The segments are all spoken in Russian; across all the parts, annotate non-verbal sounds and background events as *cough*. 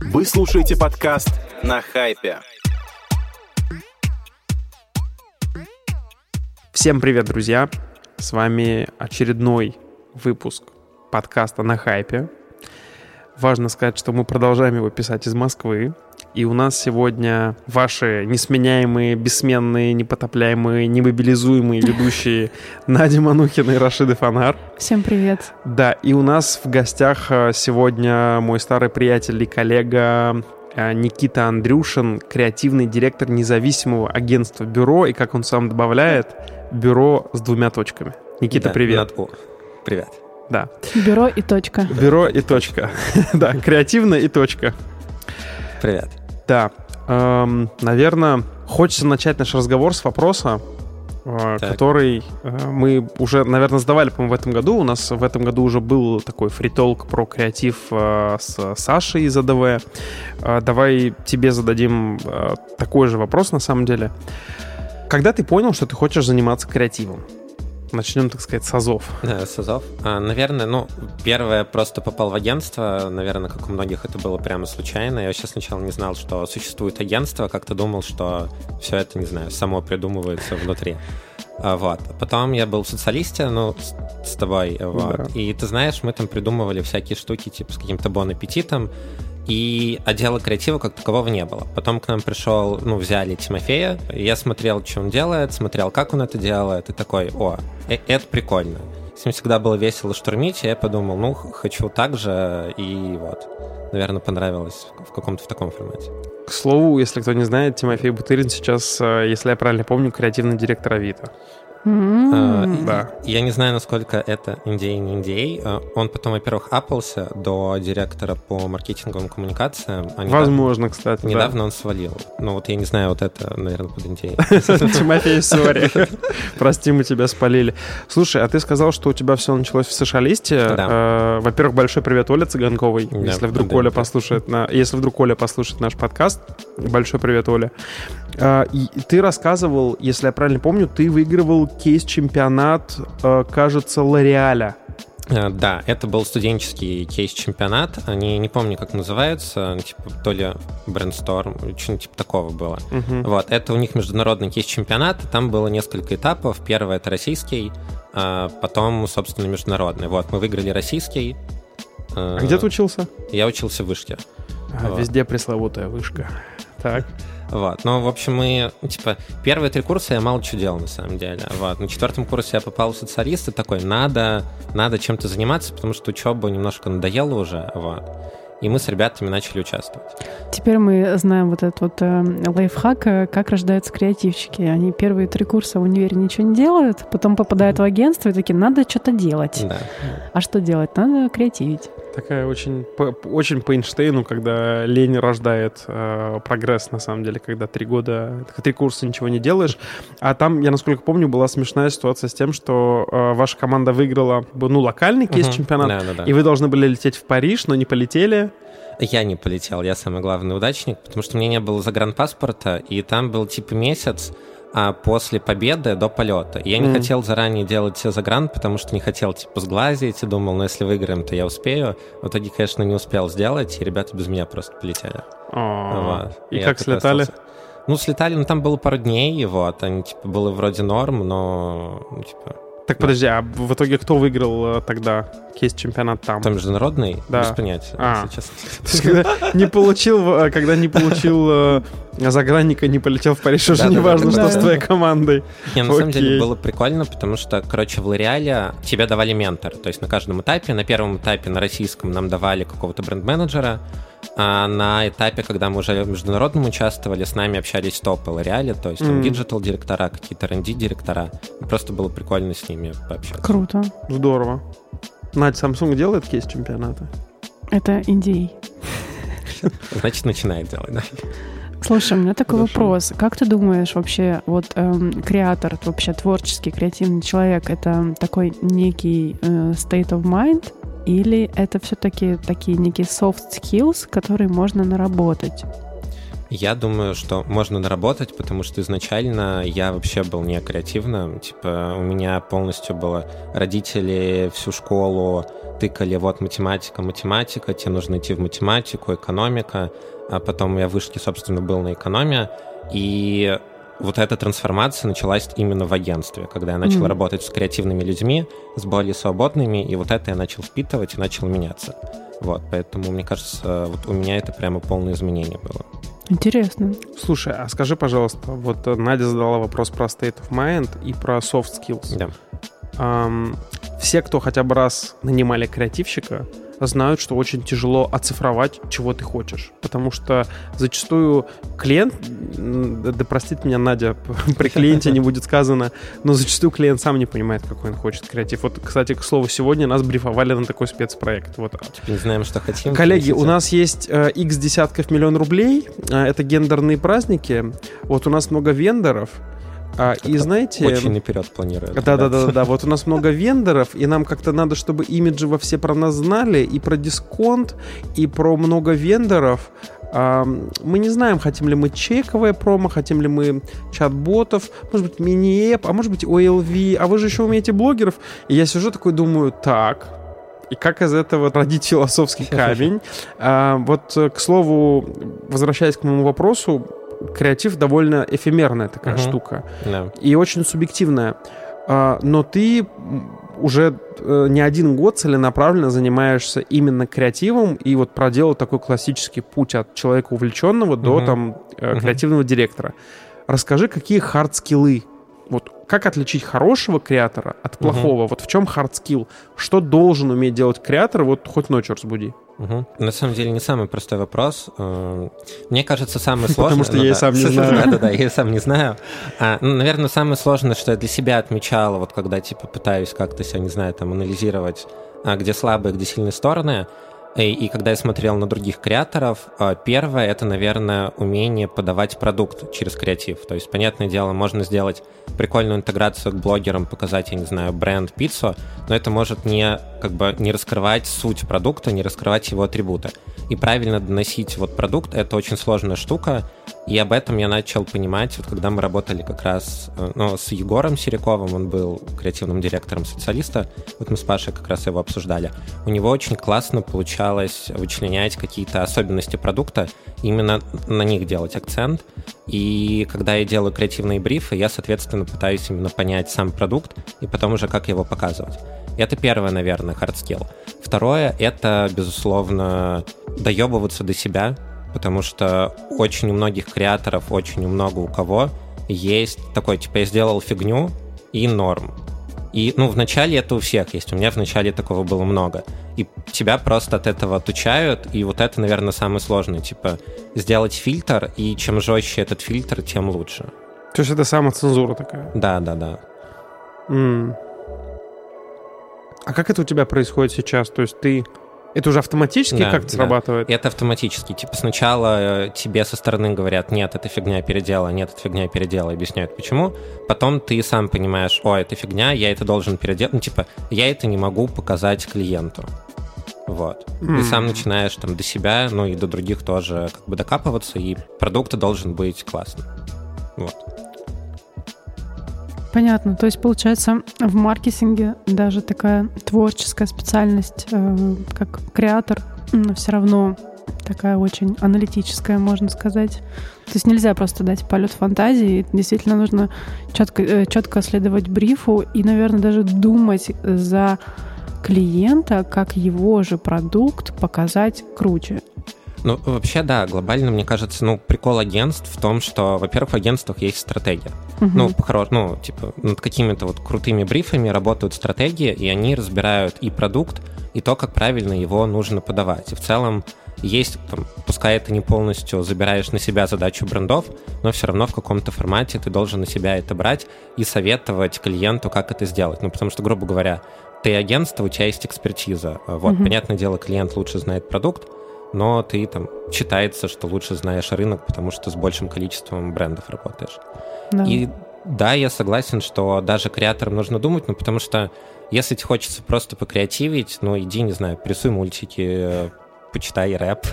Вы слушаете подкаст на хайпе. Всем привет, друзья! С вами очередной выпуск подкаста на хайпе. Важно сказать, что мы продолжаем его писать из Москвы. И у нас сегодня ваши несменяемые, бессменные, непотопляемые, немобилизуемые ведущие *laughs* Надя Манухина и Рашиды Фанар. Всем привет. Да, и у нас в гостях э, сегодня мой старый приятель и коллега э, Никита Андрюшин, креативный директор независимого агентства «Бюро», и, как он сам добавляет, «Бюро с двумя точками». Никита, Да, привет. над «о». Привет. Да, Бюро и точка. «Бюро» и точка. *laughs* Да, креативно и точка. Привет. Да, эм, наверное, хочется начать наш разговор с вопроса, э, Так. который э, мы уже, наверное, задавали, по-моему, в этом году. У нас в этом году уже был такой фритолк про креатив э, с Сашей из АДВ. Э, давай тебе зададим э, такой же вопрос, на самом деле. Когда ты понял, что ты хочешь заниматься креативом? Начнем, так сказать, с азов. Да, Сазов. А, наверное, ну, первое, просто попал в агентство. Наверное, как у многих это было прямо случайно. Я вообще сначала не знал, что существует агентство. Как-то думал, что все это, не знаю, само придумывается внутри. А, Вот. Потом я был в социалисте, ну, с, с тобой, вот. Да. И ты знаешь, мы там придумывали всякие штуки, типа, с каким-то бон-аппетитом. И отдела креатива как такового не было. Потом к нам пришел, ну, взяли Тимофея, я смотрел, что он делает, смотрел, как он это делает, и такой, о, э- это прикольно. С ним всегда было весело штурмить, и я подумал, ну, хочу так же, и вот. Наверное, понравилось в каком-то в таком формате. К слову, если кто не знает, Тимофей Бутырин сейчас, э, если я правильно помню, креативный директор Авито. И- Да. Я не знаю, насколько это NDA, не NDA. А, Он потом, во-первых, апался до директора по маркетинговым коммуникациям. а недавно- Возможно, кстати. да. Недавно он свалил. Ну вот я не знаю, вот это, наверное, под NDA. *laughs* Тимофей, сори. Прости, мы тебя спалили. Слушай, а ты сказал, что у тебя все началось в Сошалисте. Да. Э, Во-первых, большой привет Оле Цыганковой. Да, Если вдруг да, Оля да. послушает. Если вдруг Оля послушает наш подкаст, большой привет, Оля. Э, И ты рассказывал, если я правильно помню, ты выигрывал кейс-чемпионат, э, кажется, Лореаля. Э, Да, это был студенческий кейс-чемпионат. Они не помню, как называются, типа то ли Brainstorm, что-нибудь типа такого было. Мгм. Вот, это у них международный кейс-чемпионат. Там было несколько этапов. Первый это российский, а потом, собственно, международный. Вот, мы выиграли российский. А где ты учился? Я учился в Вышке. А, Вот. Везде пресловутая вышка. Так. Вот. Ну, в общем, мы, ну, типа, первые три курса я мало что делал, на самом деле. Вот. На четвертом курсе я попал в социалист и такой, надо, надо чем-то заниматься, потому что учеба немножко надоела уже. Вот. И мы с ребятами начали участвовать. Теперь мы знаем вот этот вот э, лайфхак, как рождаются креативщики. Они первые три курса в универе ничего не делают, потом попадают в агентство и такие, надо что-то делать. Да. А что делать? Надо креативить. Такая очень, по, очень по Эйнштейну, когда лень рождает э, прогресс, на самом деле, когда три года, три курса ничего не делаешь. А там, я насколько помню, была смешная ситуация с тем, что э, ваша команда выиграла, ну, локальный кейс-чемпионат, Да, да, да. и вы должны были лететь в Париж, но не полетели. Я не полетел, я самый главный удачник, потому что у меня не было загранпаспорта, и там был типа месяц а, после победы до полета. И я не Мгм. хотел заранее делать загран, потому что не хотел типа сглазить, и думал, ну если выиграем, то я успею. В итоге, конечно, не успел сделать, и ребята без меня просто полетели. А, Вот. И Я как слетали? остался. Ну, слетали, ну, там было пару дней, и вот, они, типа, было вроде норм, но, ну, типа, Так подожди, а в итоге кто выиграл э, тогда кейс-чемпионат там? там международный, Да. без понятия, А. если честно. *laughs* То есть, когда не получил, э, когда не получил э, загранника, не полетел в Париж, уже не важно, что с твоей командой. Не, на самом деле было прикольно, потому что, короче, в Лореале тебе давали ментор. То есть на каждом этапе, на первом этапе на российском нам давали какого-то бренд-менеджера, а на этапе, когда мы уже в международном участвовали, с нами общались топы L'Oréal, то есть там digital-директора, какие-то R&D-директора. Просто было прикольно с ними пообщаться. Круто. Здорово. Надь, Samsung делает кейс-чемпионаты? Это индей. *laughs* Значит, начинает делать, да. Слушай, у меня такой Хорошо. вопрос. Как ты думаешь, вообще, вот эм, креатор, вообще творческий, креативный человек, это такой некий э, state of mind, или это все-таки такие некие soft skills, которые можно наработать? Я думаю, что можно наработать, потому что изначально я вообще был не креативным. Типа, у меня полностью было родители всю школу тыкали, вот математика, математика, тебе нужно идти в математику, экономика, а потом я в вышке, собственно, был на экономия, и вот эта трансформация началась именно в агентстве, когда я начал mm-hmm. работать с креативными людьми, с более свободными, и вот это я начал впитывать и начал меняться. Вот, поэтому, мне кажется, вот у меня это прямо полное изменение было. Интересно. Слушай, а скажи, пожалуйста, вот Надя задала вопрос про state of mind и про soft skills. Да. Um, все, кто хотя бы раз нанимали креативщика, знают, что очень тяжело оцифровать, чего ты хочешь. Потому что зачастую клиент, да простит меня Надя, *laughs* при клиенте не будет сказано, но зачастую клиент сам не понимает, какой он хочет креатив. Вот, кстати, к слову, сегодня нас брифовали на такой спецпроект. Вот. Теперь знаем, что хотим. Коллеги, у нас есть э, x десятков миллион рублей, э, это гендерные праздники. Вот у нас много вендоров, а, и знаете... Очень наперед планируют. Да, да, да, да, да. Вот у нас много вендоров, и нам как-то надо, чтобы имиджи во все про нас знали, и про дисконт, и про много вендоров. Мы не знаем, хотим ли мы чековое промо, хотим ли мы чат-ботов, может быть, мини-эп, а может быть, OLV, а вы же еще умеете блогеров. И я сижу такой, думаю, так, и как из этого родить философский *laughs* камень. А, вот, к слову, возвращаясь к моему вопросу, креатив довольно эфемерная такая uh-huh. штука. Yeah. И очень субъективная. А, но ты уже э, не один год целенаправленно занимаешься именно креативом и вот проделал такой классический путь от человека увлеченного uh-huh. до там uh-huh. креативного директора. Расскажи, какие хард-скиллы вот как отличить хорошего креатора от плохого? Угу. Вот в чем skill? Что должен уметь делать креатор? Вот хоть ночью разбуди. Угу. На самом деле не самый простой вопрос. Э, мне кажется, самый сложный... Потому что я и сам не знаю. Да-да-да, я и сам не знаю. А, ну, наверное, самое сложное, что я для себя отмечал, вот когда, типа, пытаюсь как-то себя, не знаю, там, анализировать, а, где слабые, где сильные стороны, и, и когда я смотрел на других креаторов, а, первое это, наверное, умение подавать продукт через креатив. То есть, понятное дело, можно сделать прикольную интеграцию к блогерам, показать, я не знаю, бренд, пиццу, но это может не, как бы, не раскрывать суть продукта, не раскрывать его атрибуты. И правильно доносить вот продукт — это очень сложная штука, и об этом я начал понимать, вот когда мы работали как раз э, ну, с Егором Серяковым, он был креативным директором социалиста, вот мы с Пашей как раз его обсуждали. У него очень классно получалось вычленять какие-то особенности продукта, именно на них делать акцент. И когда я делаю креативные брифы, я, соответственно, пытаюсь именно понять сам продукт и потом уже как его показывать. Это первое, наверное, skill. Второе — это, безусловно, доебываться до себя, потому что очень у многих креаторов, очень у много у кого есть такой, типа, я сделал фигню и норм. И, ну, вначале это у всех есть. У меня вначале такого было много. И тебя просто от этого отучают, и вот это, наверное, самое сложное. Типа, сделать фильтр, и чем жестче этот фильтр, тем лучше. То есть это самоцензура такая? Да, да, да. Mm. А как это у тебя происходит сейчас? То есть ты это уже автоматически да, как да. срабатывает? Это автоматически. Типа сначала э, тебе со стороны говорят, нет, это фигня передела, нет, это фигня передела, объясняют почему. Потом ты сам понимаешь, о, это фигня, я это должен переделать. Ну, типа, я это не могу показать клиенту. Вот. Mm. Ты сам начинаешь там до себя, ну и до других тоже как бы докапываться, и продукт должен быть классным. Вот. Понятно. То есть, получается, в маркетинге даже такая творческая специальность, э, как креатор, но все равно такая очень аналитическая, можно сказать. То есть нельзя просто дать полет фантазии. Действительно нужно четко, э, четко следовать брифу и, наверное, даже думать за клиента, как его же продукт показать круче. Ну, вообще, да, глобально, мне кажется, ну, прикол агентств в том, что, во-первых, в агентствах есть стратегия. Uh-huh. Ну, по ну, типа, над какими-то вот крутыми брифами работают стратегии, и они разбирают и продукт, и то, как правильно его нужно подавать. И в целом есть, там, пускай это не полностью забираешь на себя задачу брендов, но все равно в каком-то формате ты должен на себя это брать и советовать клиенту, как это сделать. Ну, потому что, грубо говоря, ты агентство, у тебя есть экспертиза. Вот, uh-huh. понятное дело, клиент лучше знает продукт, но ты там считается, что лучше знаешь рынок, потому что с большим количеством брендов работаешь. Да. И да, я согласен, что даже креаторам нужно думать, ну, потому что если тебе хочется просто покреативить, ну, иди, не знаю, присуй мультики, почитай рэп,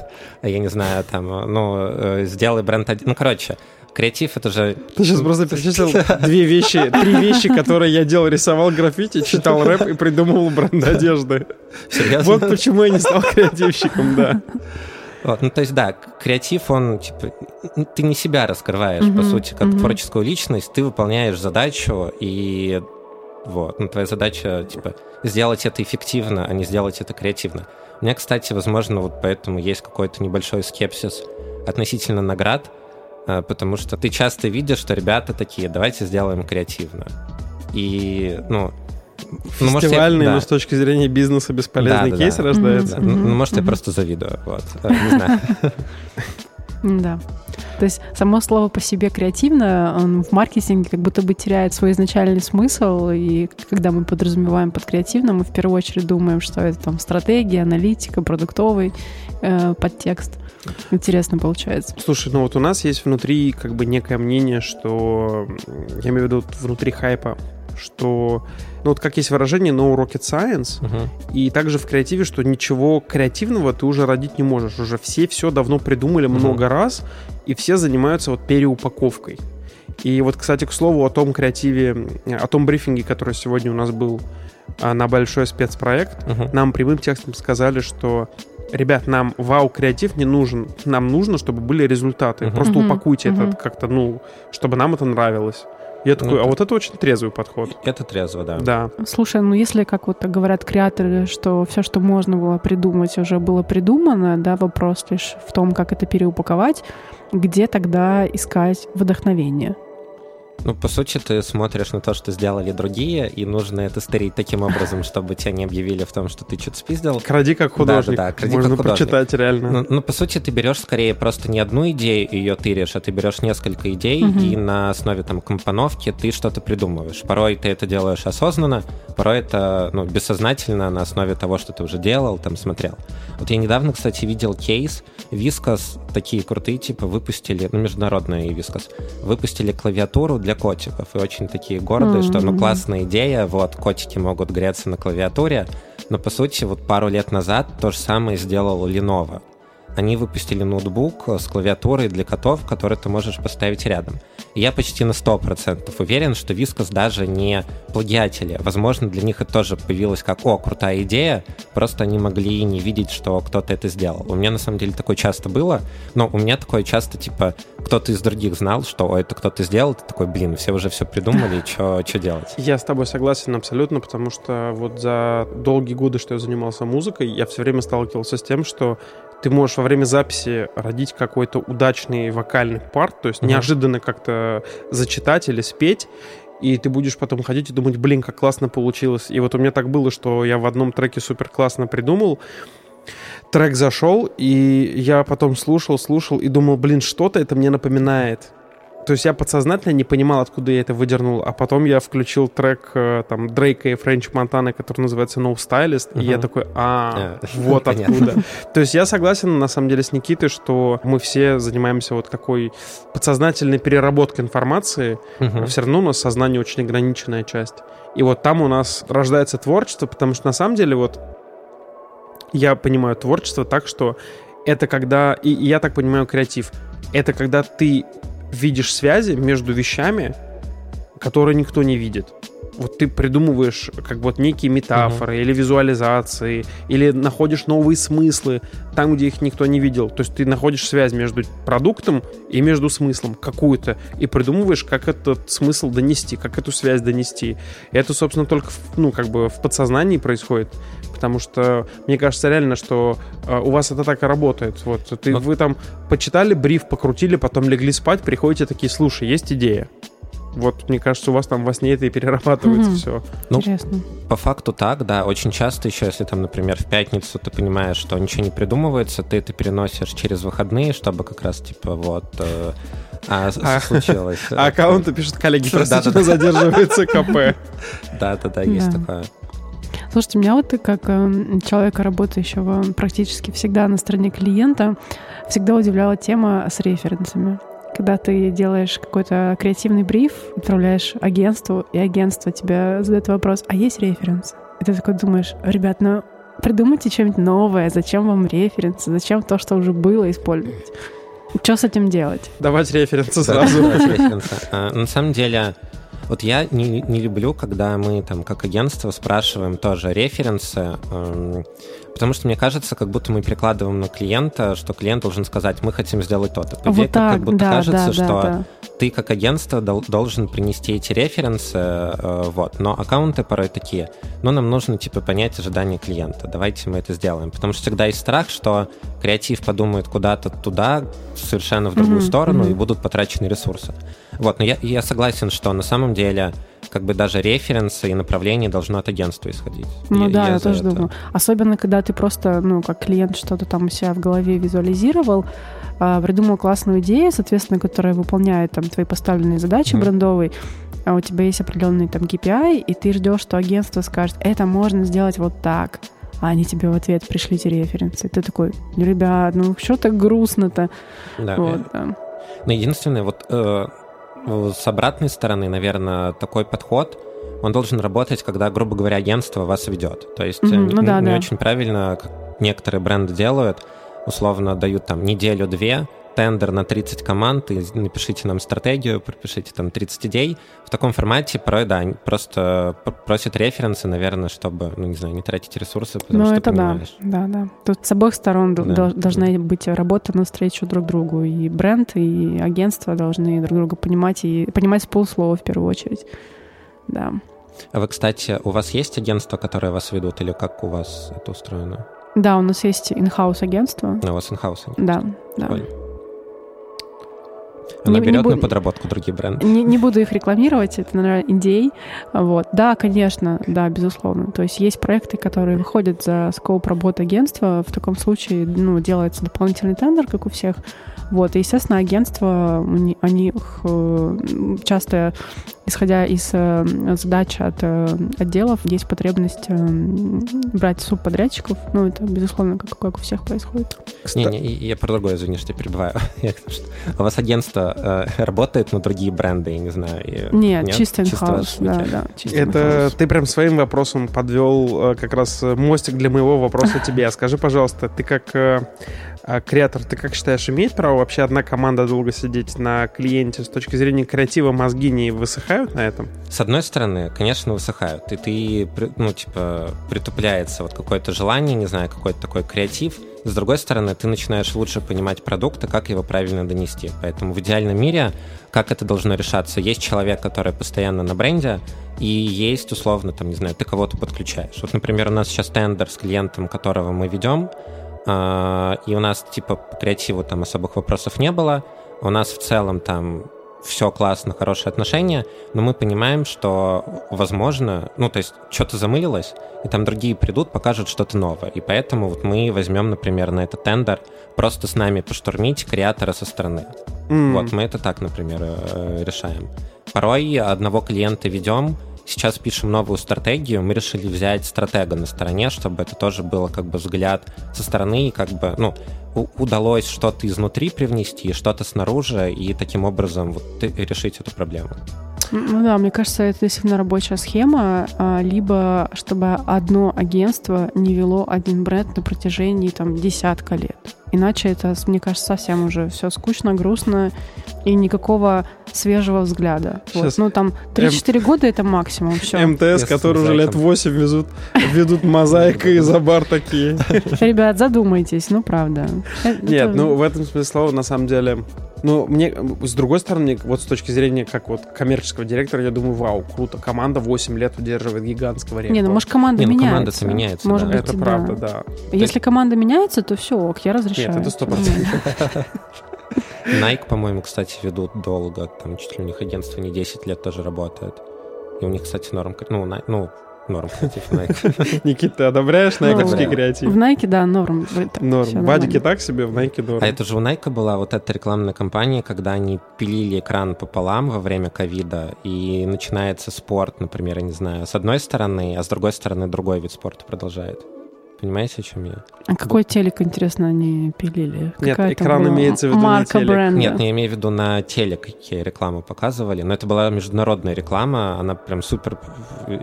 я не знаю, там, ну, э, сделай бренд один. Ну, короче, креатив это же... Ты сейчас просто перечислил две вещи, три вещи, которые я делал. Рисовал граффити, читал рэп и придумывал бренд одежды. Серьезно? Вот почему я не стал креативщиком, да. Вот, ну, то есть, да, креатив, он, типа, ты не себя раскрываешь, mm-hmm. по сути, как mm-hmm. творческую личность, ты выполняешь задачу, и вот, ну, твоя задача, типа, сделать это эффективно, а не сделать это креативно. У меня, кстати, возможно, вот поэтому есть какой-то небольшой скепсис относительно наград, потому что ты часто видишь, что ребята такие, давайте сделаем креативно. И, ну, ну, Фестивальный, может, я, но с точки зрения бизнеса бесполезный да, да, кейс да. рождается. Mm-hmm. Ну, может, mm-hmm. я просто завидую. Вот. Э, не знаю. *laughs* Да. То есть само слово по себе креативно, он в маркетинге как будто бы теряет свой изначальный смысл, и когда мы подразумеваем под креативно, мы в первую очередь думаем, что это там стратегия, аналитика, продуктовый э, подтекст. Интересно получается. Слушай, ну вот у нас есть внутри как бы некое мнение, что, я имею в виду внутри хайпа, что, ну вот как есть выражение no rocket science, uh-huh. и также в креативе, что ничего креативного ты уже родить не можешь. Уже все все давно придумали uh-huh. много раз, и все занимаются вот переупаковкой. И вот, кстати, к слову о том креативе, о том брифинге, который сегодня у нас был а, на большой спецпроект, uh-huh. нам прямым текстом сказали, что ребят, нам вау-креатив не нужен, нам нужно, чтобы были результаты. Uh-huh. Просто uh-huh. упакуйте uh-huh. это как-то, ну, чтобы нам это нравилось. Я такой, ну, а вот это очень трезвый подход. Это трезво, да. Да. Слушай, ну если, как вот говорят креаторы, что все, что можно было придумать, уже было придумано, да, вопрос лишь в том, как это переупаковать, где тогда искать вдохновение? Ну, по сути, ты смотришь на то, что сделали другие, и нужно это старить таким образом, чтобы тебя не объявили в том, что ты что-то спиздил. Кради как художник. Да, да, да кради Можно как художник. прочитать реально. Ну, ну, по сути, ты берешь скорее просто не одну идею и ее тыришь, а ты берешь несколько идей, угу. и на основе там компоновки ты что-то придумываешь. Порой ты это делаешь осознанно, порой это ну, бессознательно на основе того, что ты уже делал, там смотрел. Вот я недавно, кстати, видел кейс. Вискас, такие крутые, типа, выпустили, ну, международные Вискас, выпустили клавиатуру для котиков. И очень такие гордые, mm-hmm. что, ну, классная идея, вот, котики могут греться на клавиатуре. Но, по сути, вот пару лет назад то же самое сделал Lenovo они выпустили ноутбук с клавиатурой для котов, который ты можешь поставить рядом. Я почти на 100% уверен, что Вискас даже не плагиатели. Возможно, для них это тоже появилось как «О, крутая идея», просто они могли не видеть, что кто-то это сделал. У меня на самом деле такое часто было, но у меня такое часто, типа, кто-то из других знал, что О, это кто-то сделал, ты такой, блин, все уже все придумали, что делать? Я с тобой согласен абсолютно, потому что вот за долгие годы, что я занимался музыкой, я все время сталкивался с тем, что ты можешь во время записи родить какой-то удачный вокальный парт, то есть mm-hmm. неожиданно как-то зачитать или спеть, и ты будешь потом ходить и думать, блин, как классно получилось. И вот у меня так было, что я в одном треке супер классно придумал, трек зашел, и я потом слушал, слушал и думал, блин, что-то это мне напоминает. То есть я подсознательно не понимал, откуда я это выдернул, а потом я включил трек э, там Дрейка и Френч Монтана, который называется No Stylist, uh-huh. и я такой, а, yeah. *laughs* вот откуда. То есть я согласен, на самом деле, с Никитой, что мы все занимаемся вот такой подсознательной переработкой информации, uh-huh. а все равно у нас сознание очень ограниченная часть. И вот там у нас рождается творчество, потому что на самом деле вот я понимаю творчество так, что это когда, и, и я так понимаю креатив, это когда ты видишь связи между вещами, которые никто не видит. Вот ты придумываешь как вот некие метафоры uh-huh. или визуализации, или находишь новые смыслы там, где их никто не видел. То есть ты находишь связь между продуктом и между смыслом какую-то, и придумываешь, как этот смысл донести, как эту связь донести. И это, собственно, только ну, как бы в подсознании происходит потому что мне кажется реально, что э, у вас это так и работает. Вот ты, Но... вы там почитали бриф, покрутили, потом легли спать, приходите такие, слушай, есть идея. Вот, мне кажется, у вас там во сне это и перерабатывается mm-hmm. все. Ну, Интересно. по факту так, да. Очень часто еще, если там, например, в пятницу ты понимаешь, что ничего не придумывается, ты это переносишь через выходные, чтобы как раз, типа, вот... Э, а, а случилось. А аккаунты пишут, коллеги, простите, задерживается КП. *laughs* Да-да-да, есть такое. Слушайте, меня вот как э, человека, работающего практически всегда на стороне клиента, всегда удивляла тема с референсами. Когда ты делаешь какой-то креативный бриф, отправляешь агентству, и агентство тебе задает вопрос, а есть референс? И ты такой думаешь, ребят, ну придумайте что-нибудь новое, зачем вам референсы, зачем то, что уже было, использовать? Что с этим делать? Давать референсы сразу. давать референсы. А, На самом деле, вот я не, не люблю, когда мы там как агентство спрашиваем тоже референсы, эм, потому что мне кажется, как будто мы перекладываем на клиента, что клиент должен сказать, мы хотим сделать то-то. По Вот так, как будто да, кажется, да, что да, да. Ты как агентство дол- должен принести эти референсы, э, вот. Но аккаунты порой такие, ну, нам нужно, типа, понять ожидания клиента. Давайте мы это сделаем. Потому что всегда есть страх, что креатив подумает куда-то туда, совершенно в другую Мгм, сторону, мгм. и будут потрачены ресурсы. Вот, но я, я согласен, что на самом деле как бы даже референсы и направление должно от агентства исходить. Ну да, я, за тоже это. думаю. Особенно, когда ты просто, ну, как клиент что-то там у себя в голове визуализировал, придумал классную идею, соответственно, которая выполняет там твои поставленные задачи Мгм. брендовые, а у тебя есть определенный там KPI, и ты ждешь, что агентство скажет, это можно сделать вот так. А они тебе в ответ пришлите референсы. Ты такой, ребят, ну что так грустно-то? Да. Вот, да. Но единственное, вот э, с обратной стороны, наверное, такой подход, он должен работать, когда, грубо говоря, агентство вас ведет. То есть э, Мгм, не, ну да, не да. очень правильно, как некоторые бренды делают, условно дают там неделю-две, тендер на 30 команд, и напишите нам стратегию, пропишите там 30 идей. В таком формате порой, да, просто просят референсы, наверное, чтобы, ну, не знаю, не тратить ресурсы, потому Ну, что это да, понимаешь. да, да. Тут с обоих сторон Да. дол- должна быть работа навстречу друг другу. И бренд, и агентство должны друг друга понимать, и понимать с полуслова в первую очередь. Да. А вы, кстати, у вас есть агентство, которое вас ведут, или как у вас это устроено? Да, у нас есть in-house агентство. А у вас инхаус нет? Да, да. Ой. Она Не- не берет бу- на подработку другие бренды. Не, не буду их рекламировать, это, наверное, индей. Вот. Да, конечно, да, безусловно. То есть есть проекты, которые выходят за скоп работы агентства. В таком случае ну, делается дополнительный тендер, как у всех. Вот. И, естественно, агентства, у ни- они их, э, часто, исходя из э, задач от э, отделов, есть потребность э, брать субподрядчиков. Ну, это, безусловно, как, как у всех происходит. Не, не, я про другое, извини, что *laughs* я перебиваю. У вас агентство э, работает на другие бренды, я не знаю. и- Нет, чисто in-house. Да, да, Это ты прям своим вопросом подвел э, как раз мостик для моего вопроса тебе. А Скажи, пожалуйста, ты как э, креатор, ты как считаешь, имеет право вообще одна команда долго сидеть на клиенте с точки зрения креатива? Мозги не высыхают на этом? С одной стороны, конечно, высыхают, и ты, ну, типа, притупляется вот какое-то желание, не знаю, какой-то такой креатив. С другой стороны, ты начинаешь лучше понимать продукт и как его правильно донести. Поэтому в идеальном мире, как это должно решаться? Есть человек, который постоянно на бренде, и есть, условно, там, не знаю, ты кого-то подключаешь. Вот, например, у нас сейчас тендер с клиентом, которого мы ведем, а, и у нас, типа, по креативу там особых вопросов не было. У нас в целом там все классно, хорошие отношения, но мы понимаем, что, возможно, ну, то есть, что-то замылилось, и там другие придут, покажут что-то новое. И поэтому вот мы возьмем, например, на этот тендер просто с нами поштурмить креатора со стороны. М, Вот, мы это так, например, э, решаем. Порой одного клиента ведем, сейчас пишем новую стратегию, мы решили взять стратега на стороне, чтобы это тоже было как бы взгляд со стороны, и как бы, ну, удалось что-то изнутри привнести, что-то снаружи, и таким образом вот решить эту проблему. Ну да, мне кажется, это действительно рабочая схема, а, либо чтобы одно агентство не вело один бренд на протяжении там десятка лет. Иначе это, мне кажется, совсем уже все скучно, грустно и никакого свежего взгляда. Вот. Ну там 3-4 года это максимум. Все. *laughs* МТС, которые уже лет мозаиком. 8 везут, ведут мозаика и забар такие. Ребят, задумайтесь, ну правда. Э, Нет, ну в этом смысле слова на самом деле. Ну, мне, с другой стороны, вот с точки зрения как вот коммерческого директора, я думаю, вау, круто, команда 8 лет удерживает гигантского рекорда. Не, ну может команда Не, ну, меняется. команда-то меняется, Может да. быть, Это да. правда, да. Если команда меняется, то все, ок, я разрешаю. Нет, это сто процентов. Nike, по-моему, кстати, ведут долго, там чуть ли у них агентство не 10 лет тоже работает. И у них, кстати, норм, ну, ну норм креатив Nike. *laughs* Никит, ты одобряешь найковский креатив? В Nike, да, норм. Норм. Бадики так себе, в Найке норм. А это же у Nike была вот эта рекламная кампания, когда они пилили экран пополам во время ковида, и начинается спорт, например, я не знаю, с одной стороны, а с другой стороны другой вид спорта продолжает. Понимаете, о чем я? А какой телек, интересно, они пилили? Нет, Какая экран была имеется в виду не Марка телек. бренда. Нет, я имею в виду на телеке рекламу показывали, но это была международная реклама, она прям супер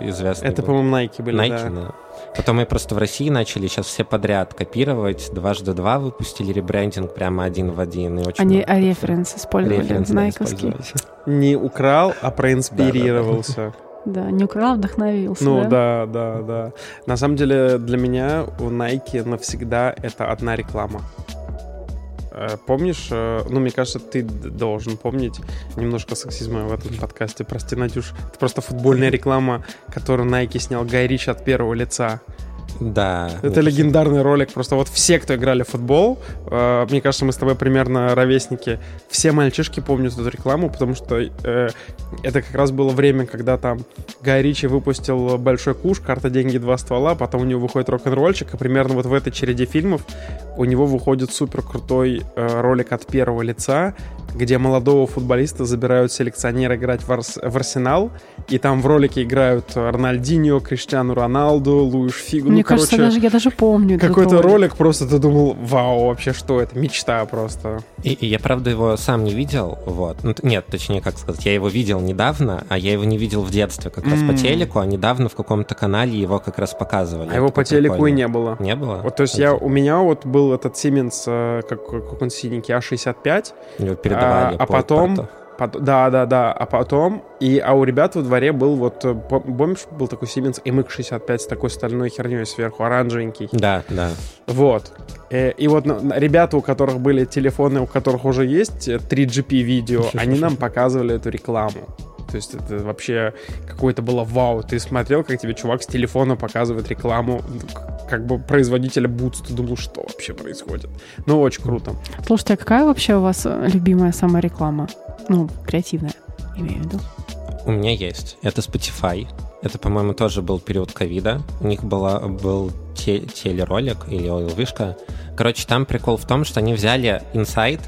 известная. Это, была. по-моему, Nike были, Nike, да. да. Потом мы просто в России начали сейчас все подряд копировать. Дважды два выпустили ребрендинг прямо один в один. И очень Они а референс использовали, референсов, да, найковский. Не украл, а проинспирировался. Да, не украл, вдохновился. Ну да? да, да, да. На самом деле для меня у Nike навсегда это одна реклама. Э, Помнишь, э, ну, мне кажется, ты должен помнить немножко сексизма в этом подкасте. Прости, Надюш. Это просто футбольная реклама, которую Nike снял Гай Рич от первого лица. Да. Это легендарный ролик. Просто вот все, кто играли в футбол, э, мне кажется, мы с тобой примерно ровесники, все мальчишки помнят эту рекламу, потому что э, это как раз было время, когда там Гай Ричи выпустил «Большой куш», «Карта, деньги, два ствола», потом у него выходит «Рок-н-ролльчик», и примерно вот в этой череде фильмов у него выходит супер крутой э, ролик от первого лица, где молодого футболиста забирают селекционер играть в, Арс- в Арсенал, и там в ролике играют Рональдиньо, Криштиану Роналду, Луиш Фигу. Мне ну, кажется, короче, даже я даже помню какой-то ролик, просто ты думал, вау, вообще что это? Мечта просто. И, и я, правда, его сам не видел, вот. Ну, нет, точнее, как сказать, я его видел недавно, а я его не видел в детстве как раз по телеку, а недавно в каком-то канале его как раз показывали. А его по телеку и прикольно. не было. Не было? Вот, то есть я, у меня вот был этот Siemens, э, как, как он синенький, А65, Его передавали а, а по потом, порту. Пот- да, да, да, а потом, и, а у ребят во дворе был вот, э, пом- помнишь, был такой Siemens MX65 с такой стальной херней сверху, оранжевенький. Да, да. Вот. Э, И вот на- ребята, у которых были телефоны, у которых уже есть э, 3GP видео, *laughs* они нам показывали эту рекламу. То есть это вообще какое-то было вау. Ты смотрел, как тебе чувак с телефона показывает рекламу как бы производителя Boots. Ты думал, что вообще происходит? Ну, очень круто. Слушайте, а какая вообще у вас э, любимая самая реклама? Ну, креативная, имею в виду. У меня есть. Это Spotify. Это, по-моему, тоже был период ковида. У них была, был те- телеролик или вышка. Короче, там прикол в том, что они взяли инсайт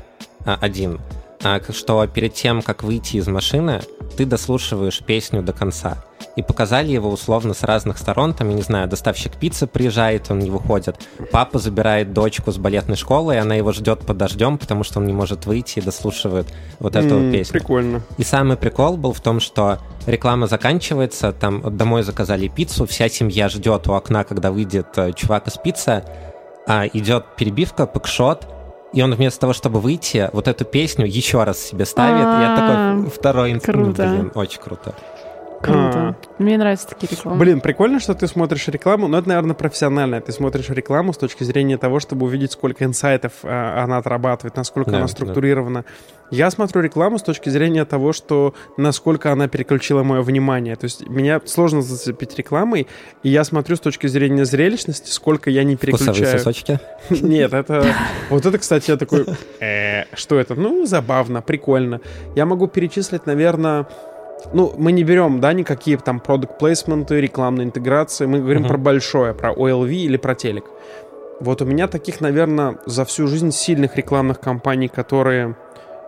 а, один, а, что перед тем, как выйти из машины, ты дослушиваешь песню до конца. И показали его условно с разных сторон. Там, я не знаю, доставщик пиццы приезжает, он не выходит. Папа забирает дочку с балетной школы, и она его ждет под дождем, потому что он не может выйти и дослушивает вот эту М, песню. Прикольно. И самый прикол был в том, что реклама заканчивается, там домой заказали пиццу, вся семья ждет у окна, когда выйдет э, чувак из пиццы, а идет перебивка, пэкшот, и он вместо того, чтобы выйти, вот эту песню еще раз себе ставит. И я А, такой, второй инструмент, круто. блин, очень круто. Круто. Мне нравятся такие рекламы. Блин, прикольно, что ты смотришь рекламу, но это, наверное, профессионально. Ты смотришь рекламу с точки зрения того, чтобы увидеть, сколько инсайтов э, она отрабатывает, насколько Да, она да. структурирована. Я смотрю рекламу с точки зрения того, что насколько она переключила мое внимание. То есть меня сложно зацепить рекламой, и я смотрю с точки зрения зрелищности, сколько я не Вкусовые переключаю. сосочки. *laughs* Нет, это... *laughs* Вот это, кстати, я такой... «Э, Что это? Ну, забавно, прикольно. Я могу перечислить, наверное... Ну, мы не берем, да, никакие там продукт плейсменты, рекламные интеграции. Мы говорим Мгм. про большое, про OLV или про телек. Вот у меня таких, наверное, за всю жизнь сильных рекламных кампаний, которые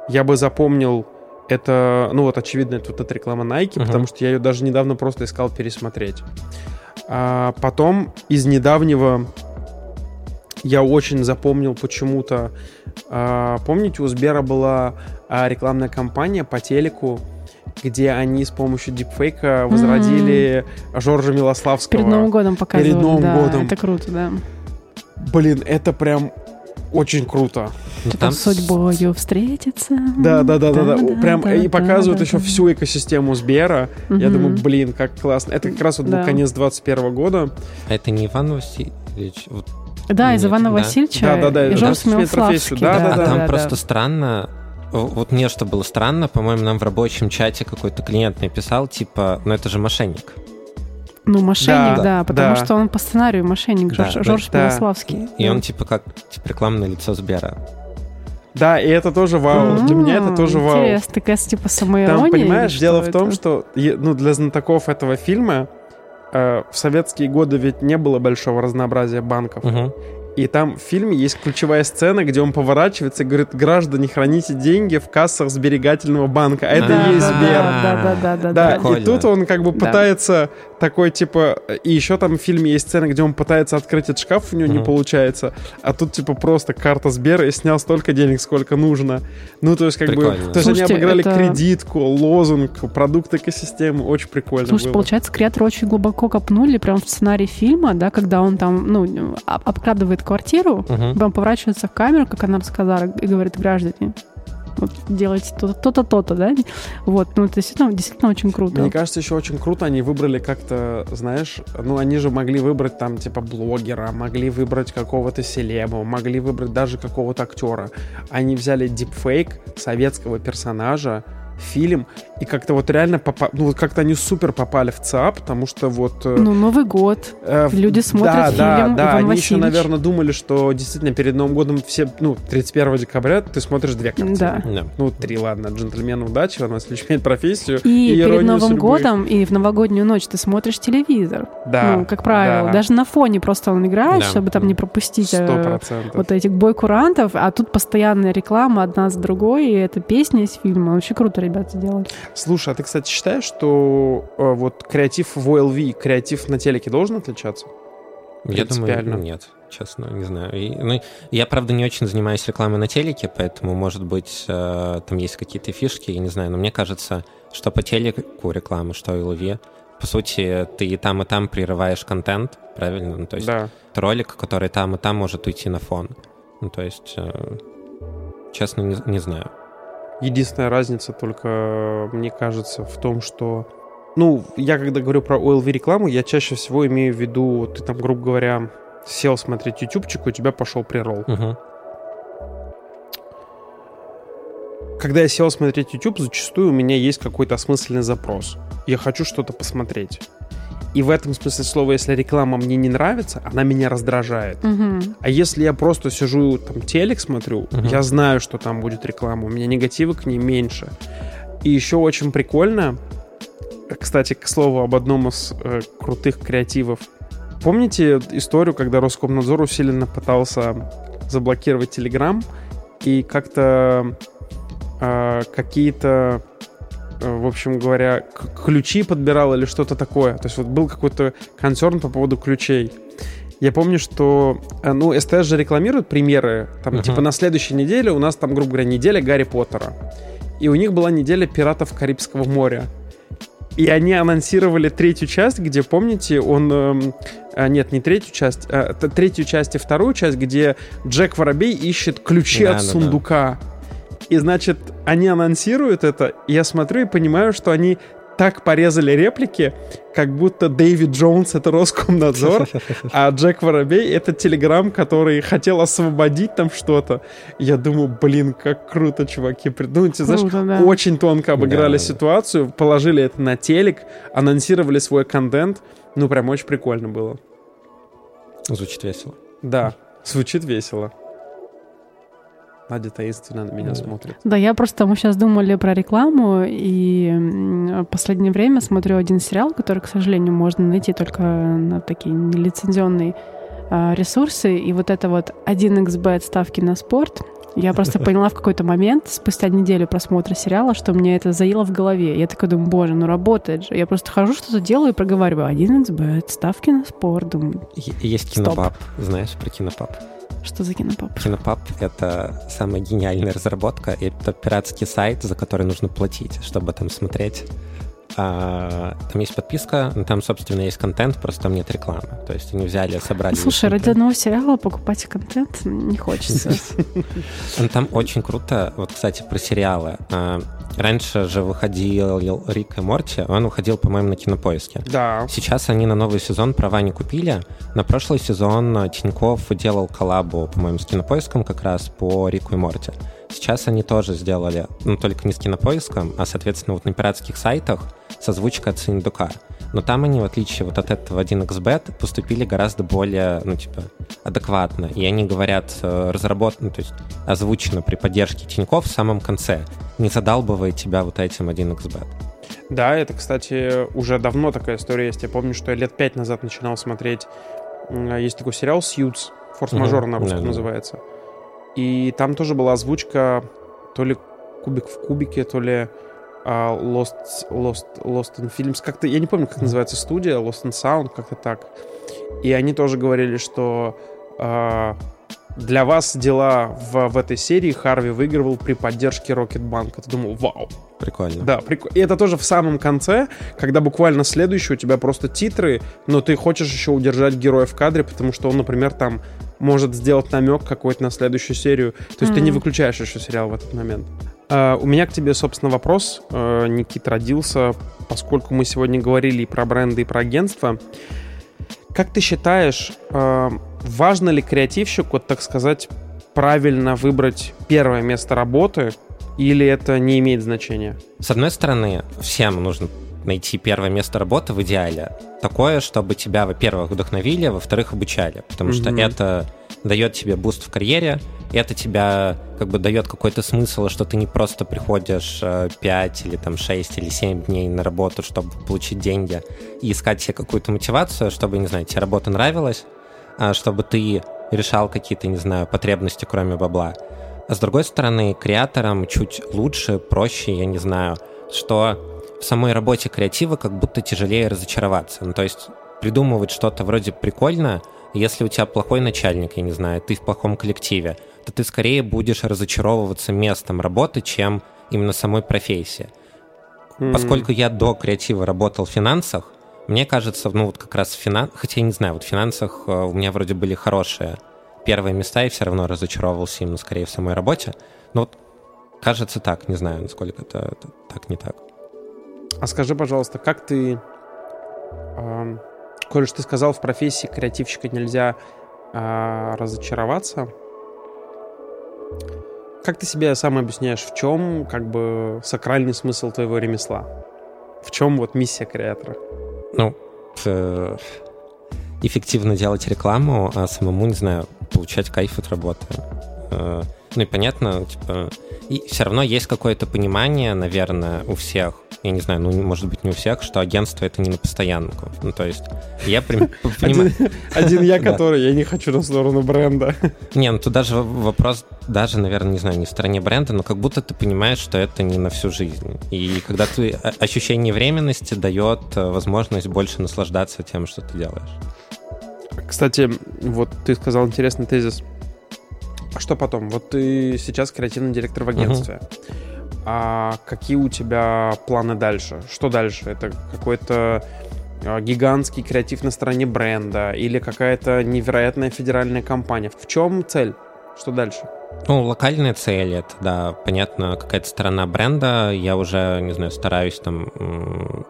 я бы запомнил, это, ну вот, очевидно, это вот эта реклама Nike, Мгм. потому что я ее даже недавно просто искал пересмотреть. А потом из недавнего я очень запомнил почему-то. а, помните, у Сбера была а, рекламная кампания по телеку, где они с помощью дипфейка возродили Жоржа Милославского. Перед Новым годом показывали. Новым да, годом. Это круто, да. Блин, это прям очень круто. Ну, Типа с судьбою встретиться. Да, да, да, да, да. Прям и показывают да, еще да. всю экосистему Сбера. Я Мгм. думаю, блин, как классно. Это как раз вот был Да. конец 21 года. А это не Иван Васильевич? Вот. Да, из Ивана да. Васильевича Да, да, да, и Жорж. Милославский. Да, да, а да, там да, просто да. странно. Вот мне что было странно, по-моему, нам в рабочем чате какой-то клиент написал, типа, ну это же мошенник. Ну, мошенник, Да, да, потому да. что он по сценарию мошенник, Да, Жорж, да, Жорж да. Милославский. И он типа как типа, рекламное лицо Сбера. Да, и это тоже вау. Для меня это тоже вау. Интересно, такая типа самоирония? Там, понимаешь, дело в это? том, что ну, для знатоков этого фильма э, в советские годы ведь не было большого разнообразия банков. Мгм. И там в фильме есть ключевая сцена, где он поворачивается и говорит, граждане, храните деньги в кассах сберегательного банка. А это Да, и есть Сбер. Да, да, да, да, Да, и тут он как бы Да. пытается такой, типа... И еще там в фильме есть сцена, где он пытается открыть этот шкаф, у него не получается. А тут, типа, просто карта Сбера и снял столько денег, сколько нужно. Ну, то есть, как бы... То есть, они обыграли это- кредитку, лозунг, продукт экосистемы. Очень прикольно Слушай, было. получается, креаторы очень глубоко копнули прям в сценарий фильма, да, когда он там, ну, об- обкрадывает квартиру, Мгм. прям поворачивается в камеру, как она рассказала, и говорит, граждане, вот делайте то-то, то-то, то-то, да? Вот, ну, это действительно, действительно очень круто. Мне кажется, еще очень круто они выбрали как-то, знаешь, ну они же могли выбрать там типа блогера, могли выбрать какого-то селеба, могли выбрать даже какого-то актера. Они взяли дипфейк советского персонажа, фильм, и как-то вот реально попа- ну вот как-то они супер попали в ЦАП, потому что вот... э, Ну, Новый год. э, люди смотрят да, да, фильм да, «Иван они еще, Васильевич». наверное, думали, что действительно перед Новым годом все, ну, 31 декабря ты смотришь две картины. Да. Да. Ну, три, ладно. «Джентльмен удачи», «Иван Васильевич меняет профессию» И, перед «Иронию Новым судьбы». годом, и в новогоднюю ночь ты смотришь телевизор. Да, ну, как правило. да. Даже на фоне просто он играет, Да. чтобы там не пропустить э, Сто процентов. вот этих бой-курантов, а тут постоянная реклама одна за другой, и это песня из фильма. Очень круто ребята сделали. Слушай, а ты, кстати, считаешь, что э, вот креатив в OLV, креатив на телеке должен отличаться? Я думаю, нет, честно, не знаю. И, ну, я, правда, не очень занимаюсь рекламой на телеке, поэтому, может быть, э, там есть какие-то фишки, я не знаю, но мне кажется, что по телеку рекламы, что лови, по сути, ты и там, и там прерываешь контент, правильно? Ну, то есть Да. ролик, который там, и там может уйти на фон. Ну, то есть, э, честно, не, не знаю. Единственная разница только, мне кажется, в том, что... Ну, я когда говорю про OLV рекламу, я чаще всего имею в виду, ты там, грубо говоря, сел смотреть ютубчик, у тебя пошел прирол. Мгм. Когда я сел смотреть YouTube, зачастую у меня есть какой-то осмысленный запрос. Я хочу что-то посмотреть. И в этом смысле слова, если реклама мне не нравится, она меня раздражает. Мгм. А если я просто сижу, там, телек смотрю, Мгм. я знаю, что там будет реклама, у меня негатива к ней меньше. И еще очень прикольно, кстати, к слову об одном из э, крутых креативов. Помните историю, когда Роскомнадзор усиленно пытался заблокировать Телеграм и как-то э, какие-то, в общем говоря, ключи подбирал или что-то такое. То есть вот был какой-то концерн по поводу ключей. Я помню, что, э, ну, СТС же рекламирует премьеры, там, Мгм. типа, на следующей неделе у нас там, грубо говоря, неделя Гарри Поттера. И у них была неделя пиратов Карибского моря. И они анонсировали третью часть, где, помните, он... а, нет, не третью часть, т- третью часть и вторую часть, где Джек Воробей ищет ключи Да, от да, да. И, значит, они анонсируют это, и я смотрю и понимаю, что они так порезали реплики, как будто Дэвид Джонс — это Роскомнадзор, *laughs* а Джек Воробей — это Телеграм, который хотел освободить там что-то. Я думаю, блин, как круто, чуваки. придумайте. знаешь, Круто, да. очень тонко обыграли Да. ситуацию, положили это на телек, анонсировали свой контент. Ну, прям очень прикольно было. Звучит весело. Да, звучит весело. Надя таинственно на меня смотрит. Да, я просто, мы сейчас думали про рекламу, и в последнее время смотрю один сериал, который, к сожалению, можно найти только на такие нелицензионные а, ресурсы, и вот это вот 1xbet ставки на спорт, я просто *laughs* поняла в какой-то момент, спустя неделю просмотра сериала, что мне это заело в голове. Я такая думаю, боже, ну работает же. Я просто хожу, что-то делаю и проговариваю 1xbet, ставки на спорт. Думаю, Есть Стоп. кинопап, знаешь про кинопап? Что за кинопап? Кинопап — это самая гениальная разработка, и это пиратский сайт, за который нужно платить, чтобы там смотреть. А, там есть подписка, но там, собственно, есть контент, просто там нет рекламы. То есть они взяли, собрали... Слушай, ради одного сериала покупать контент не хочется. *laughs* Ну, Там очень круто. Вот, кстати, про сериалы. Раньше же выходил Рик и Морти, он выходил, по-моему, на Кинопоиске. Да. Сейчас они на новый сезон права не купили. На прошлый сезон Тиньков делал коллабу, по-моему, с Кинопоиском как раз по Рику и Морти. Сейчас они тоже сделали, ну, только не с Кинопоиском, а, соответственно, вот на пиратских сайтах с озвучкой от Синдука. Но там они, в отличие вот от этого 1xbet, поступили гораздо более, ну, типа, адекватно. И они говорят, э, разработано, то есть озвучено при поддержке Тиньков в самом конце. Не задалбывает тебя вот этим 1xbet. Да, это, кстати, уже давно такая история есть. Я помню, что я лет пять назад начинал смотреть. Есть такой сериал «Сьюз». Форс-мажор на русском Да, называется. И там тоже была озвучка то ли кубик в кубике, то ли Lost, Lost, Lost in Films. Как-то, я не помню, как называется студия, Lost in Sound, как-то так. И они тоже говорили, что а, для вас дела в, в этой серии Харви выигрывал при поддержке Рокетбанка. Ты думал, вау, Прикольно. да, прикольно. И это тоже в самом конце, когда буквально следующий у тебя просто титры, но ты хочешь еще удержать героя в кадре, потому что он, например, там может сделать намек какой-то на следующую серию. То есть ты не выключаешь еще сериал в этот момент. А, у меня к тебе, собственно, вопрос, э, Никит, родился, поскольку мы сегодня говорили и про бренды, и про агентство. Как ты считаешь, э, важно ли креативщику, так сказать, правильно выбрать первое место работы, или это не имеет значения? С одной стороны, всем нужно найти первое место работы в идеале. Такое, чтобы тебя, во-первых, вдохновили, а во-вторых, обучали. Потому что Мгм. это дает тебе буст в карьере, это тебя как бы дает какой-то смысл, что ты не просто приходишь 5 или там 6 или 7 дней на работу, чтобы получить деньги и искать себе какую-то мотивацию, чтобы, не знаю, тебе работа нравилась, а чтобы ты решал какие-то, не знаю, потребности, кроме бабла. А с другой стороны, креаторам чуть лучше, проще, я не знаю, что в самой работе креатива как будто тяжелее разочароваться. Ну, то есть придумывать что-то вроде прикольно, если у тебя плохой начальник, я не знаю, ты в плохом коллективе, то ты скорее будешь разочаровываться местом работы, чем именно самой профессией. М. Поскольку я до креатива работал в финансах, мне кажется, ну вот как раз в финансах, хотя я не знаю, вот в финансах э, у меня вроде были хорошие первые места, и все равно разочаровывался именно скорее в самой работе. Но вот кажется так, не знаю, насколько это, это так, не так. А скажи, пожалуйста, как ты, эм, коль ты сказал, в профессии креативщика нельзя а, разочароваться, как ты себе сам объясняешь, в чем как бы сакральный смысл твоего ремесла? В чем вот миссия креатора? Ну, э, эффективно делать рекламу, а самому, не знаю, получать кайф от работы. Э, Ну и понятно, типа, и все равно есть какое-то понимание, наверное, у всех, я не знаю, ну, может быть, не у всех, что агентство это не на постоянку. Ну, то есть, я *laughs* понимаю... Один, я, *laughs* который, я не хочу на сторону бренда. *laughs* Не, ну тут даже вопрос, даже, наверное, не знаю, не в стороне бренда, но как будто ты понимаешь, что это не на всю жизнь. И когда ты о- ощущение временности дает э, возможность больше наслаждаться тем, что ты делаешь. Кстати, вот ты сказал интересный тезис. А что потом? Вот ты сейчас креативный директор в агентстве. А какие у тебя планы дальше? Что дальше? Это какой-то а, гигантский креатив на стороне бренда или какая-то невероятная федеральная компания? В чем цель? Что дальше? Ну, локальные цели, это, да, понятно, какая-то сторона бренда. Я уже, не знаю, стараюсь там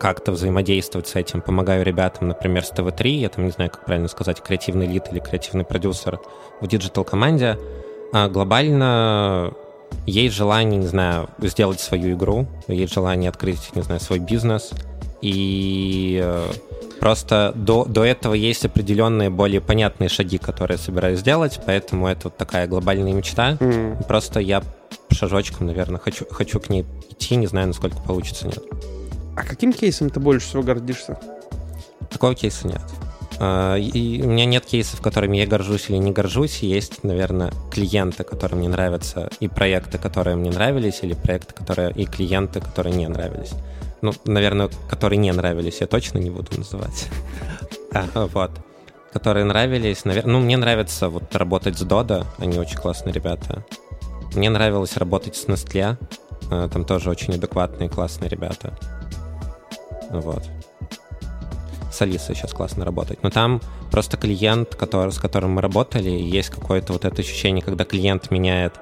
как-то взаимодействовать с этим, помогаю ребятам, например, с ТВ-3, я там не знаю, как правильно сказать, креативный лид или креативный продюсер в диджитал-команде. А глобально есть желание, не знаю, сделать свою игру, есть желание открыть, не знаю, свой бизнес. И э, просто до, до этого есть определенные более понятные шаги, которые я собираюсь сделать, поэтому это вот такая глобальная мечта. М, Просто я по шажочкам, наверное, хочу, хочу к ней идти, не знаю, насколько получится, нет. А каким кейсом ты больше всего гордишься? Такого кейса нет. А, И у меня нет кейсов, которыми я горжусь или не горжусь. Есть, наверное, клиенты, которые мне нравятся, и проекты, которые мне нравились, или проекты, которые и клиенты, которые не нравились. Ну, наверное, которые не нравились, я точно не буду называть. *laughs* А, вот. Которые нравились, наверное... Ну, мне нравится вот работать с Dodo, они очень классные ребята. Мне нравилось работать с Nestle, а, там тоже очень адекватные, классные ребята. Вот с Алисой сейчас классно работать. Но там просто клиент, который, с которым мы работали, есть какое-то вот это ощущение, когда клиент меняет,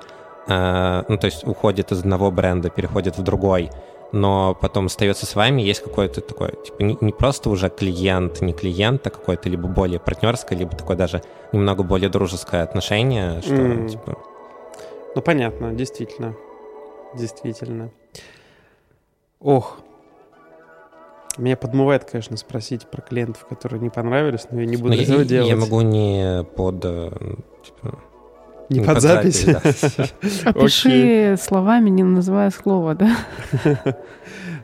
э, ну, то есть уходит из одного бренда, переходит в другой, но потом остается с вами, есть какое-то такое, типа, не, не просто уже клиент, не клиент, а какое-то либо более партнерское, либо такое даже немного более дружеское отношение, что, М. типа, Ну, понятно, действительно. Действительно. Ох. Меня подмывает, конечно, спросить про клиентов, которые не понравились, но я не буду ну, я, этого делать. я могу не под, э, типа, Не не под запись. да. *laughs* Опиши словами, не называя слова, да? *laughs*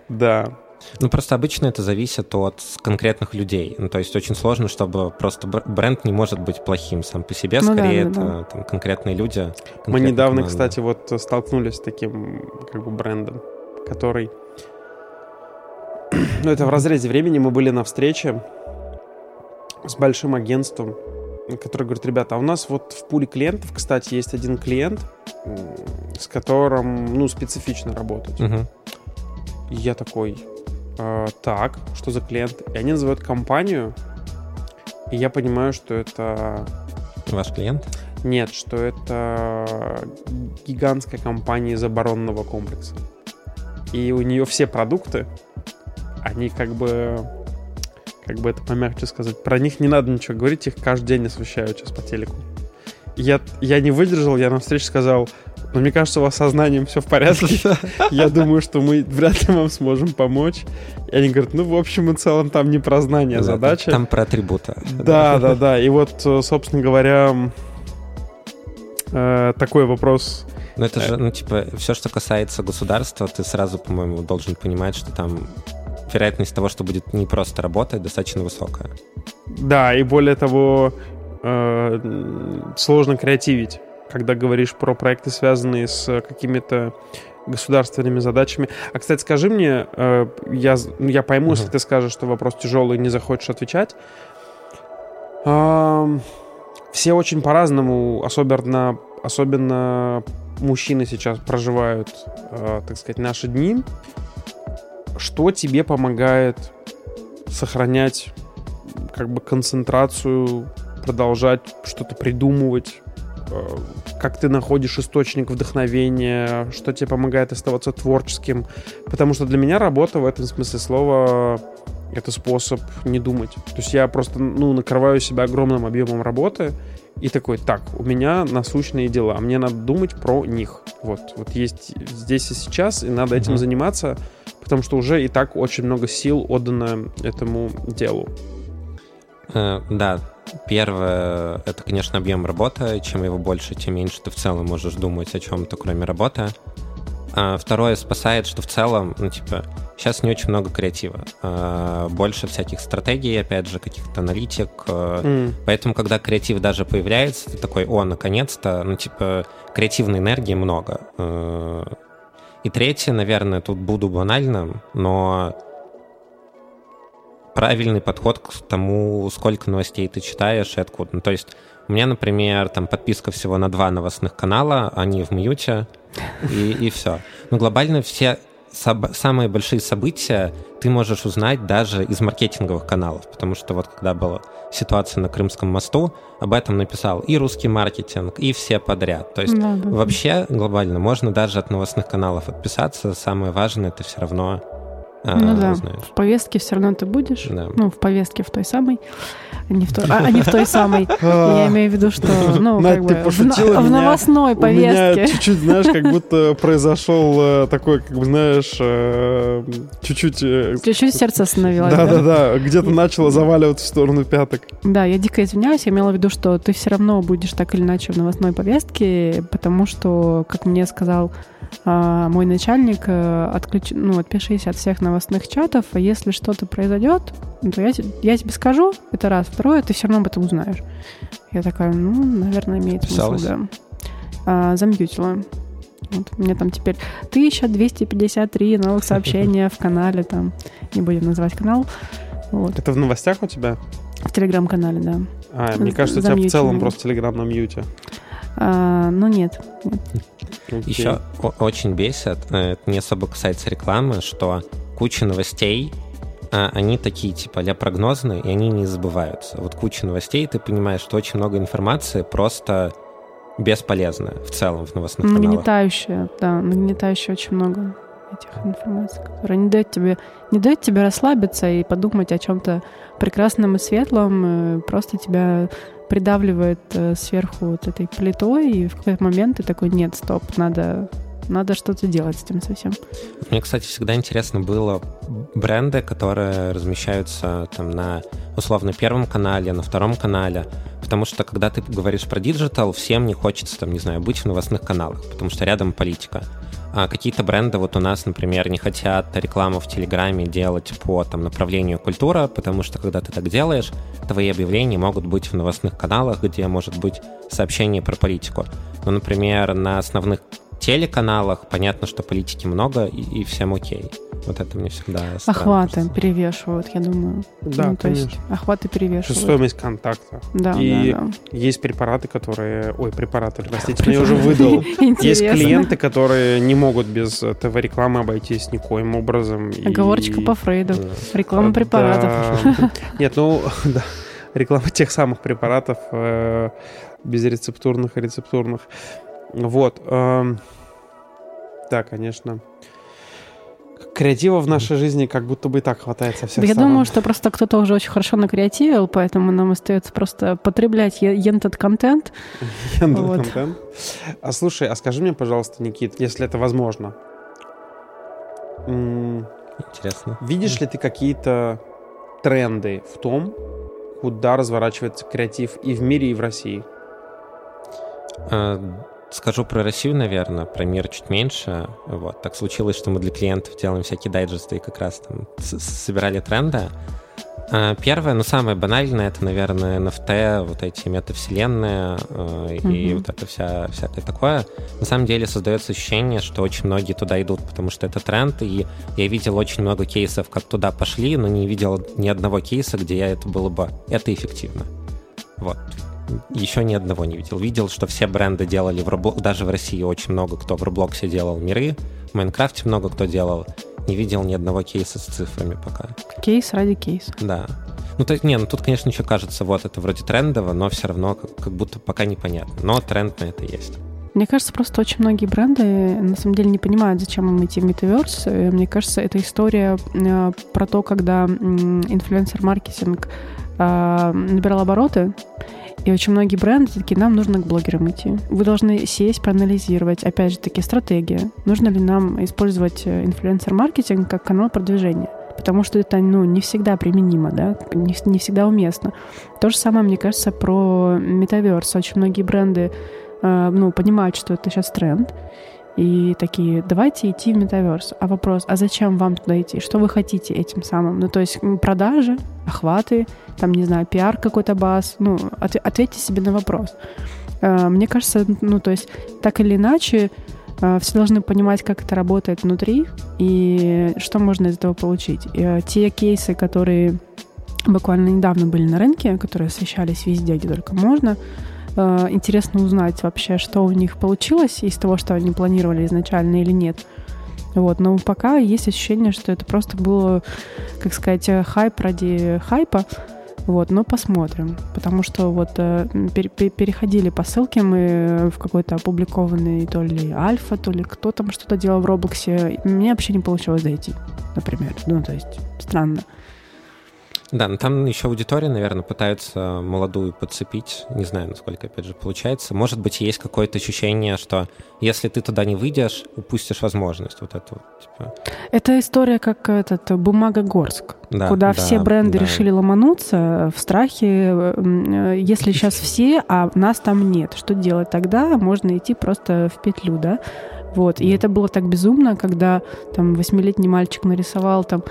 Да. Ну, просто обычно это зависит от конкретных людей. Ну, то есть очень сложно, чтобы просто бренд не может быть плохим сам по себе. Ну, Скорее, да, да, это да. Там, конкретные люди. Мы недавно, команды. кстати, вот столкнулись с таким как бы брендом, который... Ну, это в разрезе времени. Мы были на встрече с большим агентством, который говорит, ребята, а у нас вот в пуле клиентов, кстати, есть один клиент, с которым, ну, специфично работать. Угу. И я такой, э, так, что за клиент? И они называют компанию, и я понимаю, что это... Ваш клиент? Нет, что это гигантская компания из оборонного комплекса. И у нее все продукты, они как бы как бы это помягче сказать, про них не надо ничего говорить, их каждый день освещают сейчас по телеку. Я, я не выдержал, я на встрече сказал, но мне кажется, у вас со знанием все в порядке. *laughs* Я думаю, что мы вряд ли вам сможем помочь. И они говорят, ну, в общем и целом, там не про знание да, задача. Там про атрибуты. Да, да, да. И вот, собственно говоря, э, такой вопрос. Ну, это же, ну, типа, все, что касается государства, ты сразу, по-моему, должен понимать, что там вероятность того, что будет не просто работать, достаточно высокая. Да, и более того, э, сложно креативить, когда говоришь про проекты, связанные с какими-то государственными задачами. А, кстати, скажи мне, э, я, я пойму, угу. если ты скажешь, что вопрос тяжелый не захочешь отвечать. Все очень по-разному, особенно, особенно мужчины сейчас проживают, э, так сказать, наши дни что тебе помогает сохранять как бы концентрацию, продолжать что-то придумывать, э, как ты находишь источник вдохновения, что тебе помогает оставаться творческим. Потому что для меня работа в этом смысле слова — это способ не думать. То есть я просто ну, накрываю себя огромным объемом работы и такой, так, у меня насущные дела, мне надо думать про них. Вот, вот есть здесь и сейчас, и надо этим mm-hmm. заниматься — потому что уже и так очень много сил отдано этому делу. Э, да, первое — это, конечно, объем работы. Чем его больше, тем меньше ты в целом можешь думать о чем-то, кроме работы. А второе спасает, что в целом, ну, типа, сейчас не очень много креатива. А больше всяких стратегий, опять же, каких-то аналитик. Mm. Поэтому, когда креатив даже появляется, ты такой, о, наконец-то, ну, типа, креативной энергии много. И третье, наверное, тут буду банальным, но правильный подход к тому, сколько новостей ты читаешь и откуда. Ну, то есть у меня, например, там подписка всего на два новостных канала, они в мьюте, и, и все. Но глобально все самые большие события ты можешь узнать даже из маркетинговых каналов, потому что вот когда была ситуация на Крымском мосту, об этом написал и русский маркетинг, и все подряд. То есть да, да, вообще глобально можно даже от новостных каналов отписаться. Самое важное это все равно а, ну да, знаешь. в повестке все равно ты будешь. Да. Ну, в повестке в той самой, а не в той, а, а не в той самой. *laughs* Я имею в виду, что, *laughs* ну, как бы, в новостной повестке. У меня чуть-чуть, знаешь, как *laughs* будто произошел э, такой, как бы, знаешь, э, чуть-чуть... Э, чуть-чуть сердце остановилось, Да-да-да, где-то начало заваливаться в сторону пяток. Да, я дико извиняюсь, я имела в виду, что ты все равно будешь так или иначе в новостной повестке, потому что, как мне сказал а, мой начальник э, отключ... ну, отпишись от всех новостных чатов, а если что-то произойдет, то я, я тебе скажу, это раз. Второе, ты все равно об этом узнаешь. Я такая, ну, наверное, имеет смысл, да. А, замьютила. Вот, у меня там теперь 1253 новых сообщения в канале, там, не будем называть канал. Вот. Это в новостях у тебя? В телеграм-канале, да. А, мне кажется, у тебя в целом просто телеграм на мьюте. А, ну, нет. нет. Okay. Еще очень бесит, э, это не особо касается рекламы, что куча новостей, а, они такие, типа, для прогнозные, и они не забываются. Вот куча новостей, ты понимаешь, что очень много информации просто бесполезная в целом в новостных каналах. Нагнетающая, да, нагнетающая очень много этих информаций, которая не дает тебе, не дает тебе расслабиться и подумать о чем-то прекрасном и светлом, э, просто тебя придавливает э, сверху вот этой плитой, и в какой-то момент ты такой, нет, стоп, надо надо что-то делать с этим совсем. Мне, кстати, всегда интересно было бренды, которые размещаются там на условно первом канале, на втором канале, Потому что, когда ты говоришь про диджитал, всем не хочется, там, не знаю, быть в новостных каналах, потому что рядом политика. А какие-то бренды вот у нас, например, не хотят рекламу в Телеграме делать по там, направлению культура, потому что когда ты так делаешь, твои объявления могут быть в новостных каналах, где может быть сообщение про политику. Ну, например, на основных телеканалах понятно, что политики много и, и всем окей. Вот это мне всегда Охваты кажется. перевешивают, я думаю. Да, ну, конечно. Есть охваты перевешивают. Стоимость контакта. Да, и да, да. есть препараты, которые... Ой, препараты, простите, я уже выдал. *laughs* Есть клиенты, которые не могут без ТВ-рекламы обойтись никоим образом. Оговорочка по Фрейду. Реклама препаратов. *laughs* Нет, ну, *laughs* да. Реклама тех самых препаратов э, безрецептурных и рецептурных. Вот. Эм, да, конечно. Креатива в нашей жизни как будто бы и так хватает со всех Я сторон. думаю, что просто кто-то уже очень хорошо накреативил, поэтому нам остается просто потреблять ентед контент. *laughs* Ентед контент. А слушай, а скажи мне, пожалуйста, Никит, если это возможно. Интересно. Видишь ли ты какие-то тренды в том, куда разворачивается креатив и в мире, и в России? А, Скажу про Россию, наверное, про мир чуть меньше. Вот. Так случилось, что мы для клиентов делаем всякие дайджесты и как раз там собирали тренды. А, первое, ну самое банальное, это, наверное, NFT, вот эти метавселенные э, mm-hmm. и вот это вся, всякое такое. На самом деле создается ощущение, что очень многие туда идут, потому что это тренд, и я видел очень много кейсов, как туда пошли, но не видел ни одного кейса, где это было бы, это эффективно. Вот еще ни одного не видел. Видел, что все бренды делали в Roblox, даже в России очень много кто в Роблоксе делал миры, в Майнкрафте много кто делал. Не видел ни одного кейса с цифрами пока. Кейс ради кейса. Да. Ну, то есть, не, ну тут, конечно, еще кажется, вот это вроде трендово, но все равно как, как будто пока непонятно. Но тренд на это есть. Мне кажется, просто очень многие бренды на самом деле не понимают, зачем им идти в метаверс. Мне кажется, это история э, про то, когда инфлюенсер-маркетинг э, набирал обороты, и очень многие бренды такие, нам нужно к блогерам идти. Вы должны сесть, проанализировать, опять же таки, стратегия. Нужно ли нам использовать э, инфлюенсер-маркетинг как канал продвижения? Потому что это ну, не всегда применимо, да, не, не всегда уместно. То же самое, мне кажется, про метаверс. Очень многие бренды э, ну, понимают, что это сейчас тренд, и такие, давайте идти в метаверс. А вопрос, а зачем вам туда идти? Что вы хотите этим самым? Ну, то есть продажи, охваты, там, не знаю, пиар какой-то баз. Ну, от, ответьте себе на вопрос. Э, мне кажется, ну, то есть так или иначе, э, все должны понимать, как это работает внутри и что можно из этого получить. Э, те кейсы, которые буквально недавно были на рынке, которые освещались везде, где только можно, Э, интересно узнать вообще, что у них получилось из того, что они планировали изначально или нет. Вот, но пока есть ощущение, что это просто было, как сказать, хайп ради хайпа. Вот, но посмотрим. Потому что вот э, пер, переходили по ссылке мы в какой-то опубликованный то ли альфа, то ли кто там что-то делал в Роблоксе. Мне вообще не получилось зайти, например. Ну, то есть, странно. Да, но там еще аудитория, наверное, пытаются молодую подцепить. Не знаю, насколько, опять же, получается. Может быть, есть какое-то ощущение, что если ты туда не выйдешь, упустишь возможность вот эту. Типа. Это история как этот бумага Горск, да, куда да, все бренды да. решили ломануться в страхе. Если сейчас все, а нас там нет, что делать тогда? Можно идти просто в петлю, да? Вот. И это было так безумно, когда там восьмилетний мальчик нарисовал там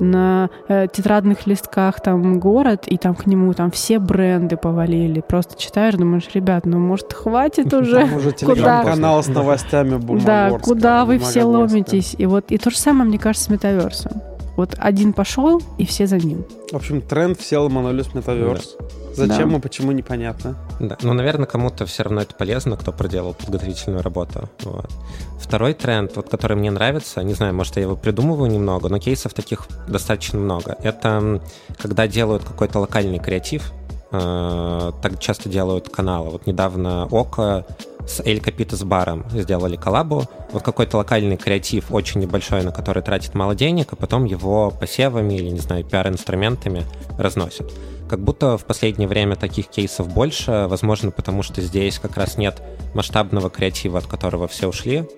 на э, тетрадных листках там город, и там к нему там все бренды повалили. Просто читаешь, думаешь, ребят, ну может хватит уже? Там уже телеграм-канал с новостями Да, куда вы все ломитесь? И вот и то же самое, мне кажется, с метаверсом. Вот один пошел, и все за ним. В общем, тренд все ломанулись в метаверс. Да. Зачем да. и почему, непонятно. Да, но, наверное, кому-то все равно это полезно, кто проделал подготовительную работу. Вот. Второй тренд, вот, который мне нравится, не знаю, может, я его придумываю немного, но кейсов таких достаточно много. Это когда делают какой-то локальный креатив, э, так часто делают каналы. Вот недавно Око с Эль Капита с баром сделали коллабу. Вот какой-то локальный креатив, очень небольшой, на который тратит мало денег, а потом его посевами или, не знаю, пиар-инструментами разносят. Как будто в последнее время таких кейсов больше, возможно, потому что здесь как раз нет масштабного креатива, от которого все ушли.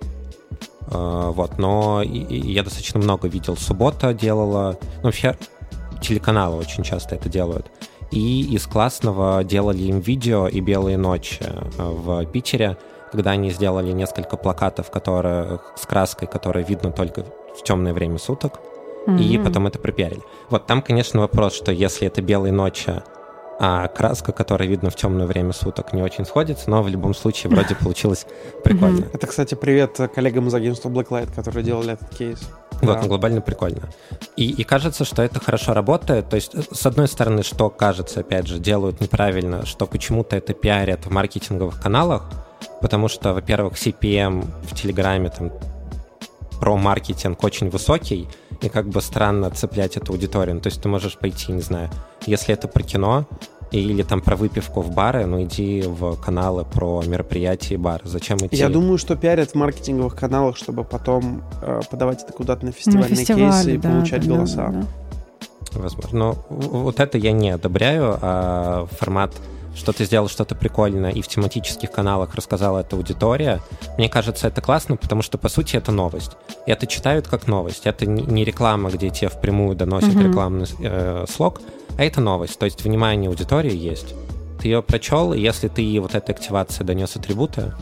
А, вот, но я достаточно много видел. Суббота делала, ну, вообще телеканалы очень часто это делают. И из классного делали им видео и «Белые ночи» в Питере, когда они сделали несколько плакатов, которые с краской, которые видно только в темное время суток, mm-hmm. и потом это пропиарили. Вот там, конечно, вопрос, что если это «Белые ночи», а краска, которая видно в темное время суток, не очень сходится, но в любом случае вроде *laughs* получилось прикольно. Это, кстати, привет коллегам из агентства Blacklight, которые делали этот кейс. Вот, да. ну, глобально прикольно. И, и кажется, что это хорошо работает. То есть, с одной стороны, что кажется, опять же, делают неправильно, что почему-то это пиарят в маркетинговых каналах, потому что, во-первых, CPM в Телеграме там про маркетинг очень высокий, и как бы странно цеплять эту аудиторию. Ну, то есть ты можешь пойти, не знаю, если это про кино, или там про выпивку в бары, ну иди в каналы про мероприятия и бары. Зачем идти? Я думаю, что пиарят в маркетинговых каналах, чтобы потом э, подавать это куда-то на фестивальные на фестивале, кейсы и да, получать да, голоса. Да, да. Возможно. Но вот это я не одобряю, а формат что ты сделал что-то прикольное и в тематических каналах рассказала эта аудитория. Мне кажется, это классно, потому что, по сути, это новость. И это читают как новость. Это не реклама, где тебе впрямую доносят mm-hmm. рекламный э, слог, это новость. То есть внимание аудитории есть. Ты ее прочел, и если ты вот этой активации донес атрибуты,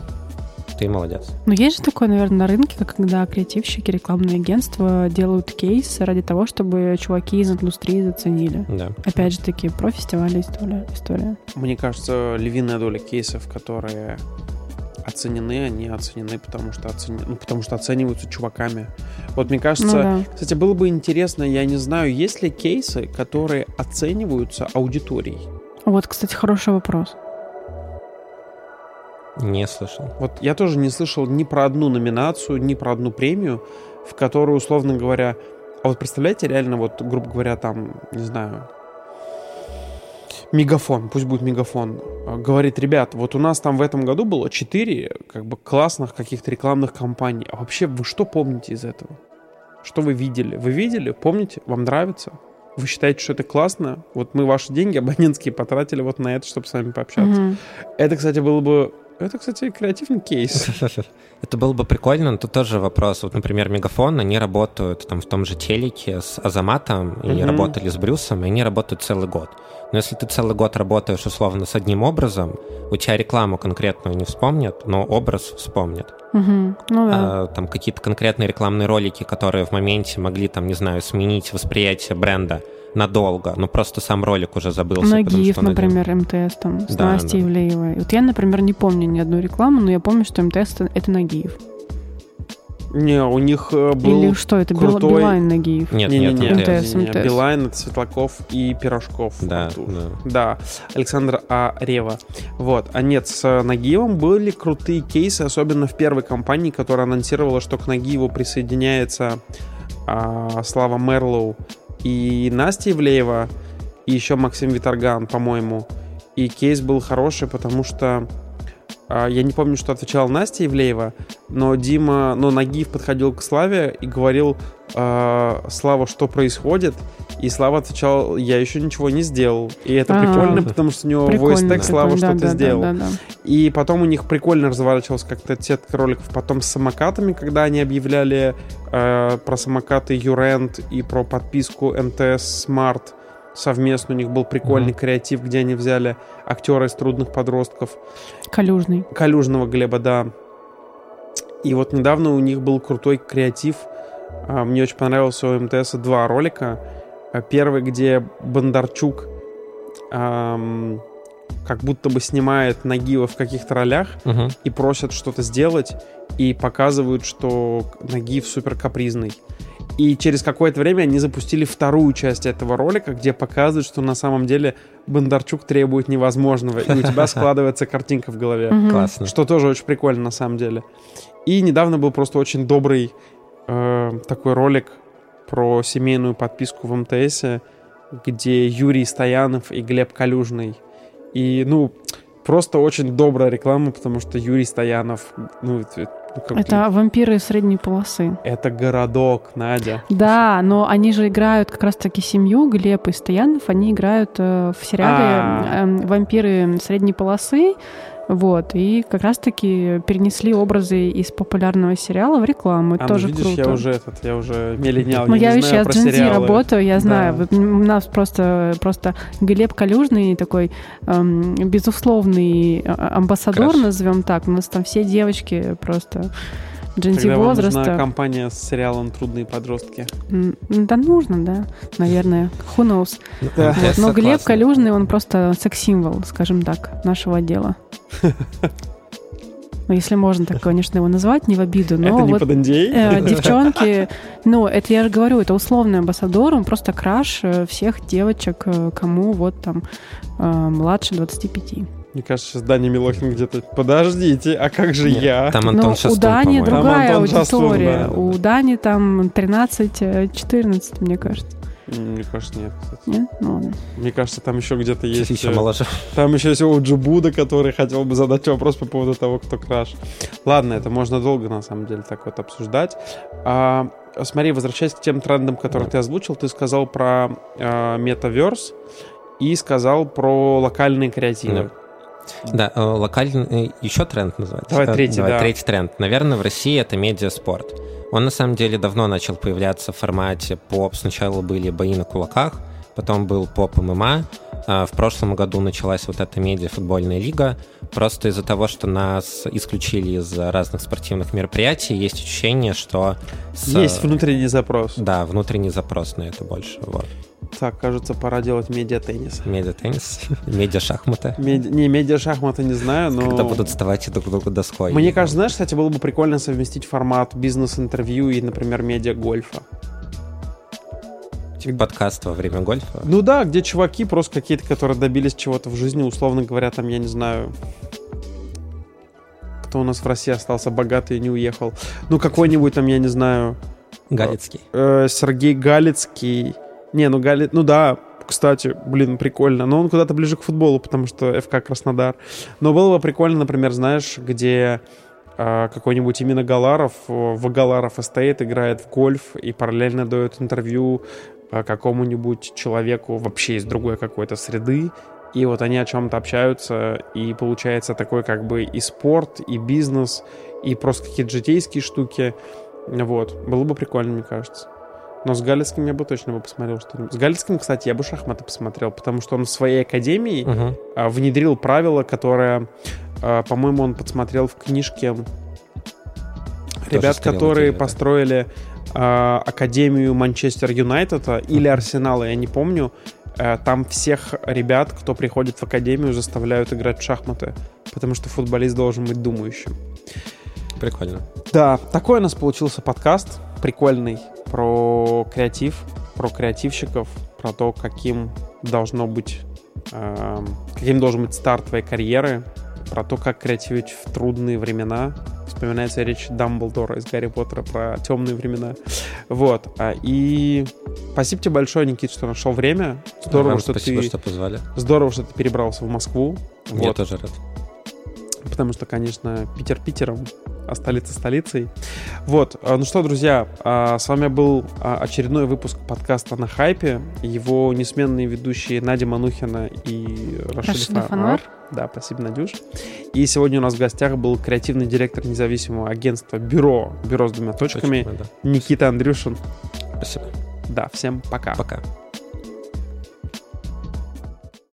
ты молодец. Но есть же такое, наверное, на рынке, как когда креативщики, рекламные агентства делают кейс ради того, чтобы чуваки из индустрии заценили. Да. Опять же таки, про фестивали история. история. Мне кажется, львиная доля кейсов, которые оценены, они оценены, потому что, оцени... ну, потому что оцениваются чуваками. Вот мне кажется, ну, да. кстати, было бы интересно, я не знаю, есть ли кейсы, которые оцениваются аудиторией? Вот, кстати, хороший вопрос. Не слышал. Вот я тоже не слышал ни про одну номинацию, ни про одну премию, в которую, условно говоря... А вот представляете, реально, вот, грубо говоря, там, не знаю, Мегафон, пусть будет Мегафон, а, говорит, ребят, вот у нас там в этом году было 4 как бы классных каких-то рекламных кампаний. А вообще вы что помните из этого? Что вы видели? Вы видели? Помните? Вам нравится? Вы считаете, что это классно? Вот мы ваши деньги *laughs* абонентские потратили вот на это, чтобы с вами пообщаться. Mm-hmm. Это, кстати, было бы это, кстати, креативный кейс. *laughs* Это было бы прикольно, но тут тоже вопрос. Вот, например, Мегафон, они работают там в том же телеке с Азаматом, и mm-hmm. работали с Брюсом, и они работают целый год. Но если ты целый год работаешь условно с одним образом, у тебя рекламу конкретную не вспомнят, но образ вспомнят. Угу. Ну, да. а, там какие-то конкретные рекламные ролики, которые в моменте могли, там, не знаю, сменить восприятие бренда надолго, но просто сам ролик уже забылся. Нагиев, потому, например, один... МТС там с да, Настей да. Ивлеевой. Вот я, например, не помню ни одну рекламу, но я помню, что МТС — это Нагиев. Не, у них э, был Или что, это крутой... Билайн Нагиев? Нет, не, нет, не, не, МТС, не, МТС. Билайн — это Светлаков и Пирожков. Да, да. да. Александр А. Рева. Вот. А нет, с Нагиевым были крутые кейсы, особенно в первой компании, которая анонсировала, что к Нагиеву присоединяется а, Слава Мерлоу и Настя Ивлеева, и еще Максим Виторган, по-моему. И кейс был хороший, потому что я не помню, что отвечала Настя Ивлеева, но Дима, но Нагиев подходил к Славе и говорил, э, Слава, что происходит? И Слава отвечал, я еще ничего не сделал. И это А-а-а. прикольно, потому что у него voice text Слава что-то да, сделал. Да, да. И потом у них прикольно разворачивался как-то сетка роликов. Потом с самокатами, когда они объявляли э, про самокаты Юрент и про подписку МТС Smart совместно. У них был прикольный mm-hmm. креатив, где они взяли актера из трудных подростков. Калюжный. Калюжного Глеба, да. И вот недавно у них был крутой креатив. А, мне очень понравился у МТС два ролика. А, первый, где Бондарчук эм, как будто бы снимает Нагиева в каких-то ролях угу. и просят что-то сделать, и показывают, что Нагиев супер капризный. И через какое-то время они запустили вторую часть этого ролика, где показывают, что на самом деле Бондарчук требует невозможного, и у тебя *laughs* складывается картинка в голове. Классно. Что тоже очень прикольно на самом деле. И недавно был просто очень добрый э, такой ролик про семейную подписку в МТС, где Юрий Стоянов и Глеб Калюжный. И, ну, просто очень добрая реклама, потому что Юрий Стоянов, ну, ну, это вампиры средней полосы. Это городок, Надя. Да, но они же играют как раз-таки семью, Глеб и Стоянов, они играют э, в сериале э, вампиры средней полосы. Вот, и как раз-таки перенесли образы из популярного сериала в рекламу. Это А, тоже ну, видишь, круто. я уже этот, я уже миллениал, Ну, я, я не еще знаю с про сериалы. работаю, я знаю. Да. Вот У нас просто, просто Глеб Калюжный такой эм, безусловный а- амбассадор, Краш. назовем так. У нас там все девочки просто Gen Z Когда вам нужна возраста. компания с сериалом «Трудные подростки». М, Да нужно, да, наверное. Who knows. Да. Вот. Но МТС Глеб. Калюжный, он просто секс-символ, скажем так, нашего отдела. *laughs* Ну, если можно так, конечно, его назвать, не в обиду, но Это не вот под NDA? э, девчонки, ну, это я же говорю, это условный амбассадор, он просто краш э, всех девочек, э, кому вот там э, младше 25. Мне кажется, сейчас Даня Милохин где-то... Подождите, а как же Нет, я? Там Но Антон у Шастун, Дани по-моему. Там другая Антон Шастун, аудитория. да. У Дани там 13-14, мне кажется. Мне кажется, нет. кстати. Нет? Ну ладно. Мне кажется, там еще где-то есть... Еще э, моложе. Там еще есть Оуджи Буда, который хотел бы задать вопрос по поводу того, кто краш. Ладно, это можно долго, на самом деле, так вот обсуждать. А, смотри, возвращаясь к тем трендам, которые Да. ты озвучил, ты сказал про а, метаверс и сказал про локальные креативы. Да, э, локальный еще тренд называется. Давай Да, третий, давай, да. третий тренд. Наверное, в России это медиаспорт. Он на самом деле давно начал появляться в формате поп. Сначала были бои на кулаках, потом был поп ММА. А В прошлом году началась вот эта медиа-футбольная лига. Просто из-за того, что нас исключили из разных спортивных мероприятий, есть ощущение, что... с- Есть внутренний запрос. Да, внутренний запрос на это больше. Вот. Так, кажется, пора делать медиа-теннис. Медиа-теннис, медиа-шахматы. Меди- Не, медиа-шахматы не знаю, но... Когда будут вставать друг другу доской. Мне кажется, знаешь, кстати, было бы прикольно совместить формат бизнес-интервью и, например, медиа-гольфа. Типа подкаст во время гольфа. Ну да, где чуваки просто какие-то, которые добились чего-то в жизни, условно говоря, там, я не знаю, кто у нас в России остался богатый и не уехал. Ну, какой-нибудь там, я не знаю, Галицкий. э, Сергей Галицкий. Не, ну Гали... Ну да, кстати, блин, прикольно. Но он куда-то ближе к футболу, потому что ФК Краснодар. Но было бы прикольно, например, знаешь, где э, какой-нибудь именно Галаров в Галаров Эстейт играет в гольф и параллельно дает интервью э, какому-нибудь человеку вообще из другой какой-то среды. И вот они о чем-то общаются, и получается такой как бы и спорт, и бизнес, и просто какие-то житейские штуки. Вот. Было бы прикольно, мне кажется. Но с Галицким я бы точно бы посмотрел что-нибудь. С Галицким, кстати, я бы шахматы посмотрел, потому что он в своей академии а, внедрил правило, которое, а, по-моему, он подсмотрел в книжке ребят, стрелы которые да. построили а, академию Манчестер Юнайтеда или Арсенала, я не помню. А, Там всех ребят, кто приходит в академию, заставляют играть в шахматы, потому что футболист должен быть думающим. Прикольно. Да, такой у нас получился подкаст прикольный про креатив, про креативщиков, про то, каким должно быть, эм, каким должен быть старт твоей карьеры, про то, как креативить в трудные времена. Вспоминается речь Дамблдора из Гарри Поттера про темные времена. Вот. а, И спасибо тебе большое, Никит, что нашел время. Здорово, что спасибо, ты... что позвали. Здорово, что ты перебрался в Москву. Я Вот. тоже рад. Потому что, конечно, Питер Питером, а столица столицей. Вот, а, ну что, друзья, а, с вами был а, очередной выпуск подкаста «На хайпе». Его несменные ведущие Надя Манухина и Рашид Рашида. Фанвар. Да, спасибо, Надюш. И сегодня у нас в гостях был креативный директор независимого агентства «Бюро», «Бюро с двумя точками», Точно, да. Никита Андрюшин. Спасибо. Да, всем пока. Пока.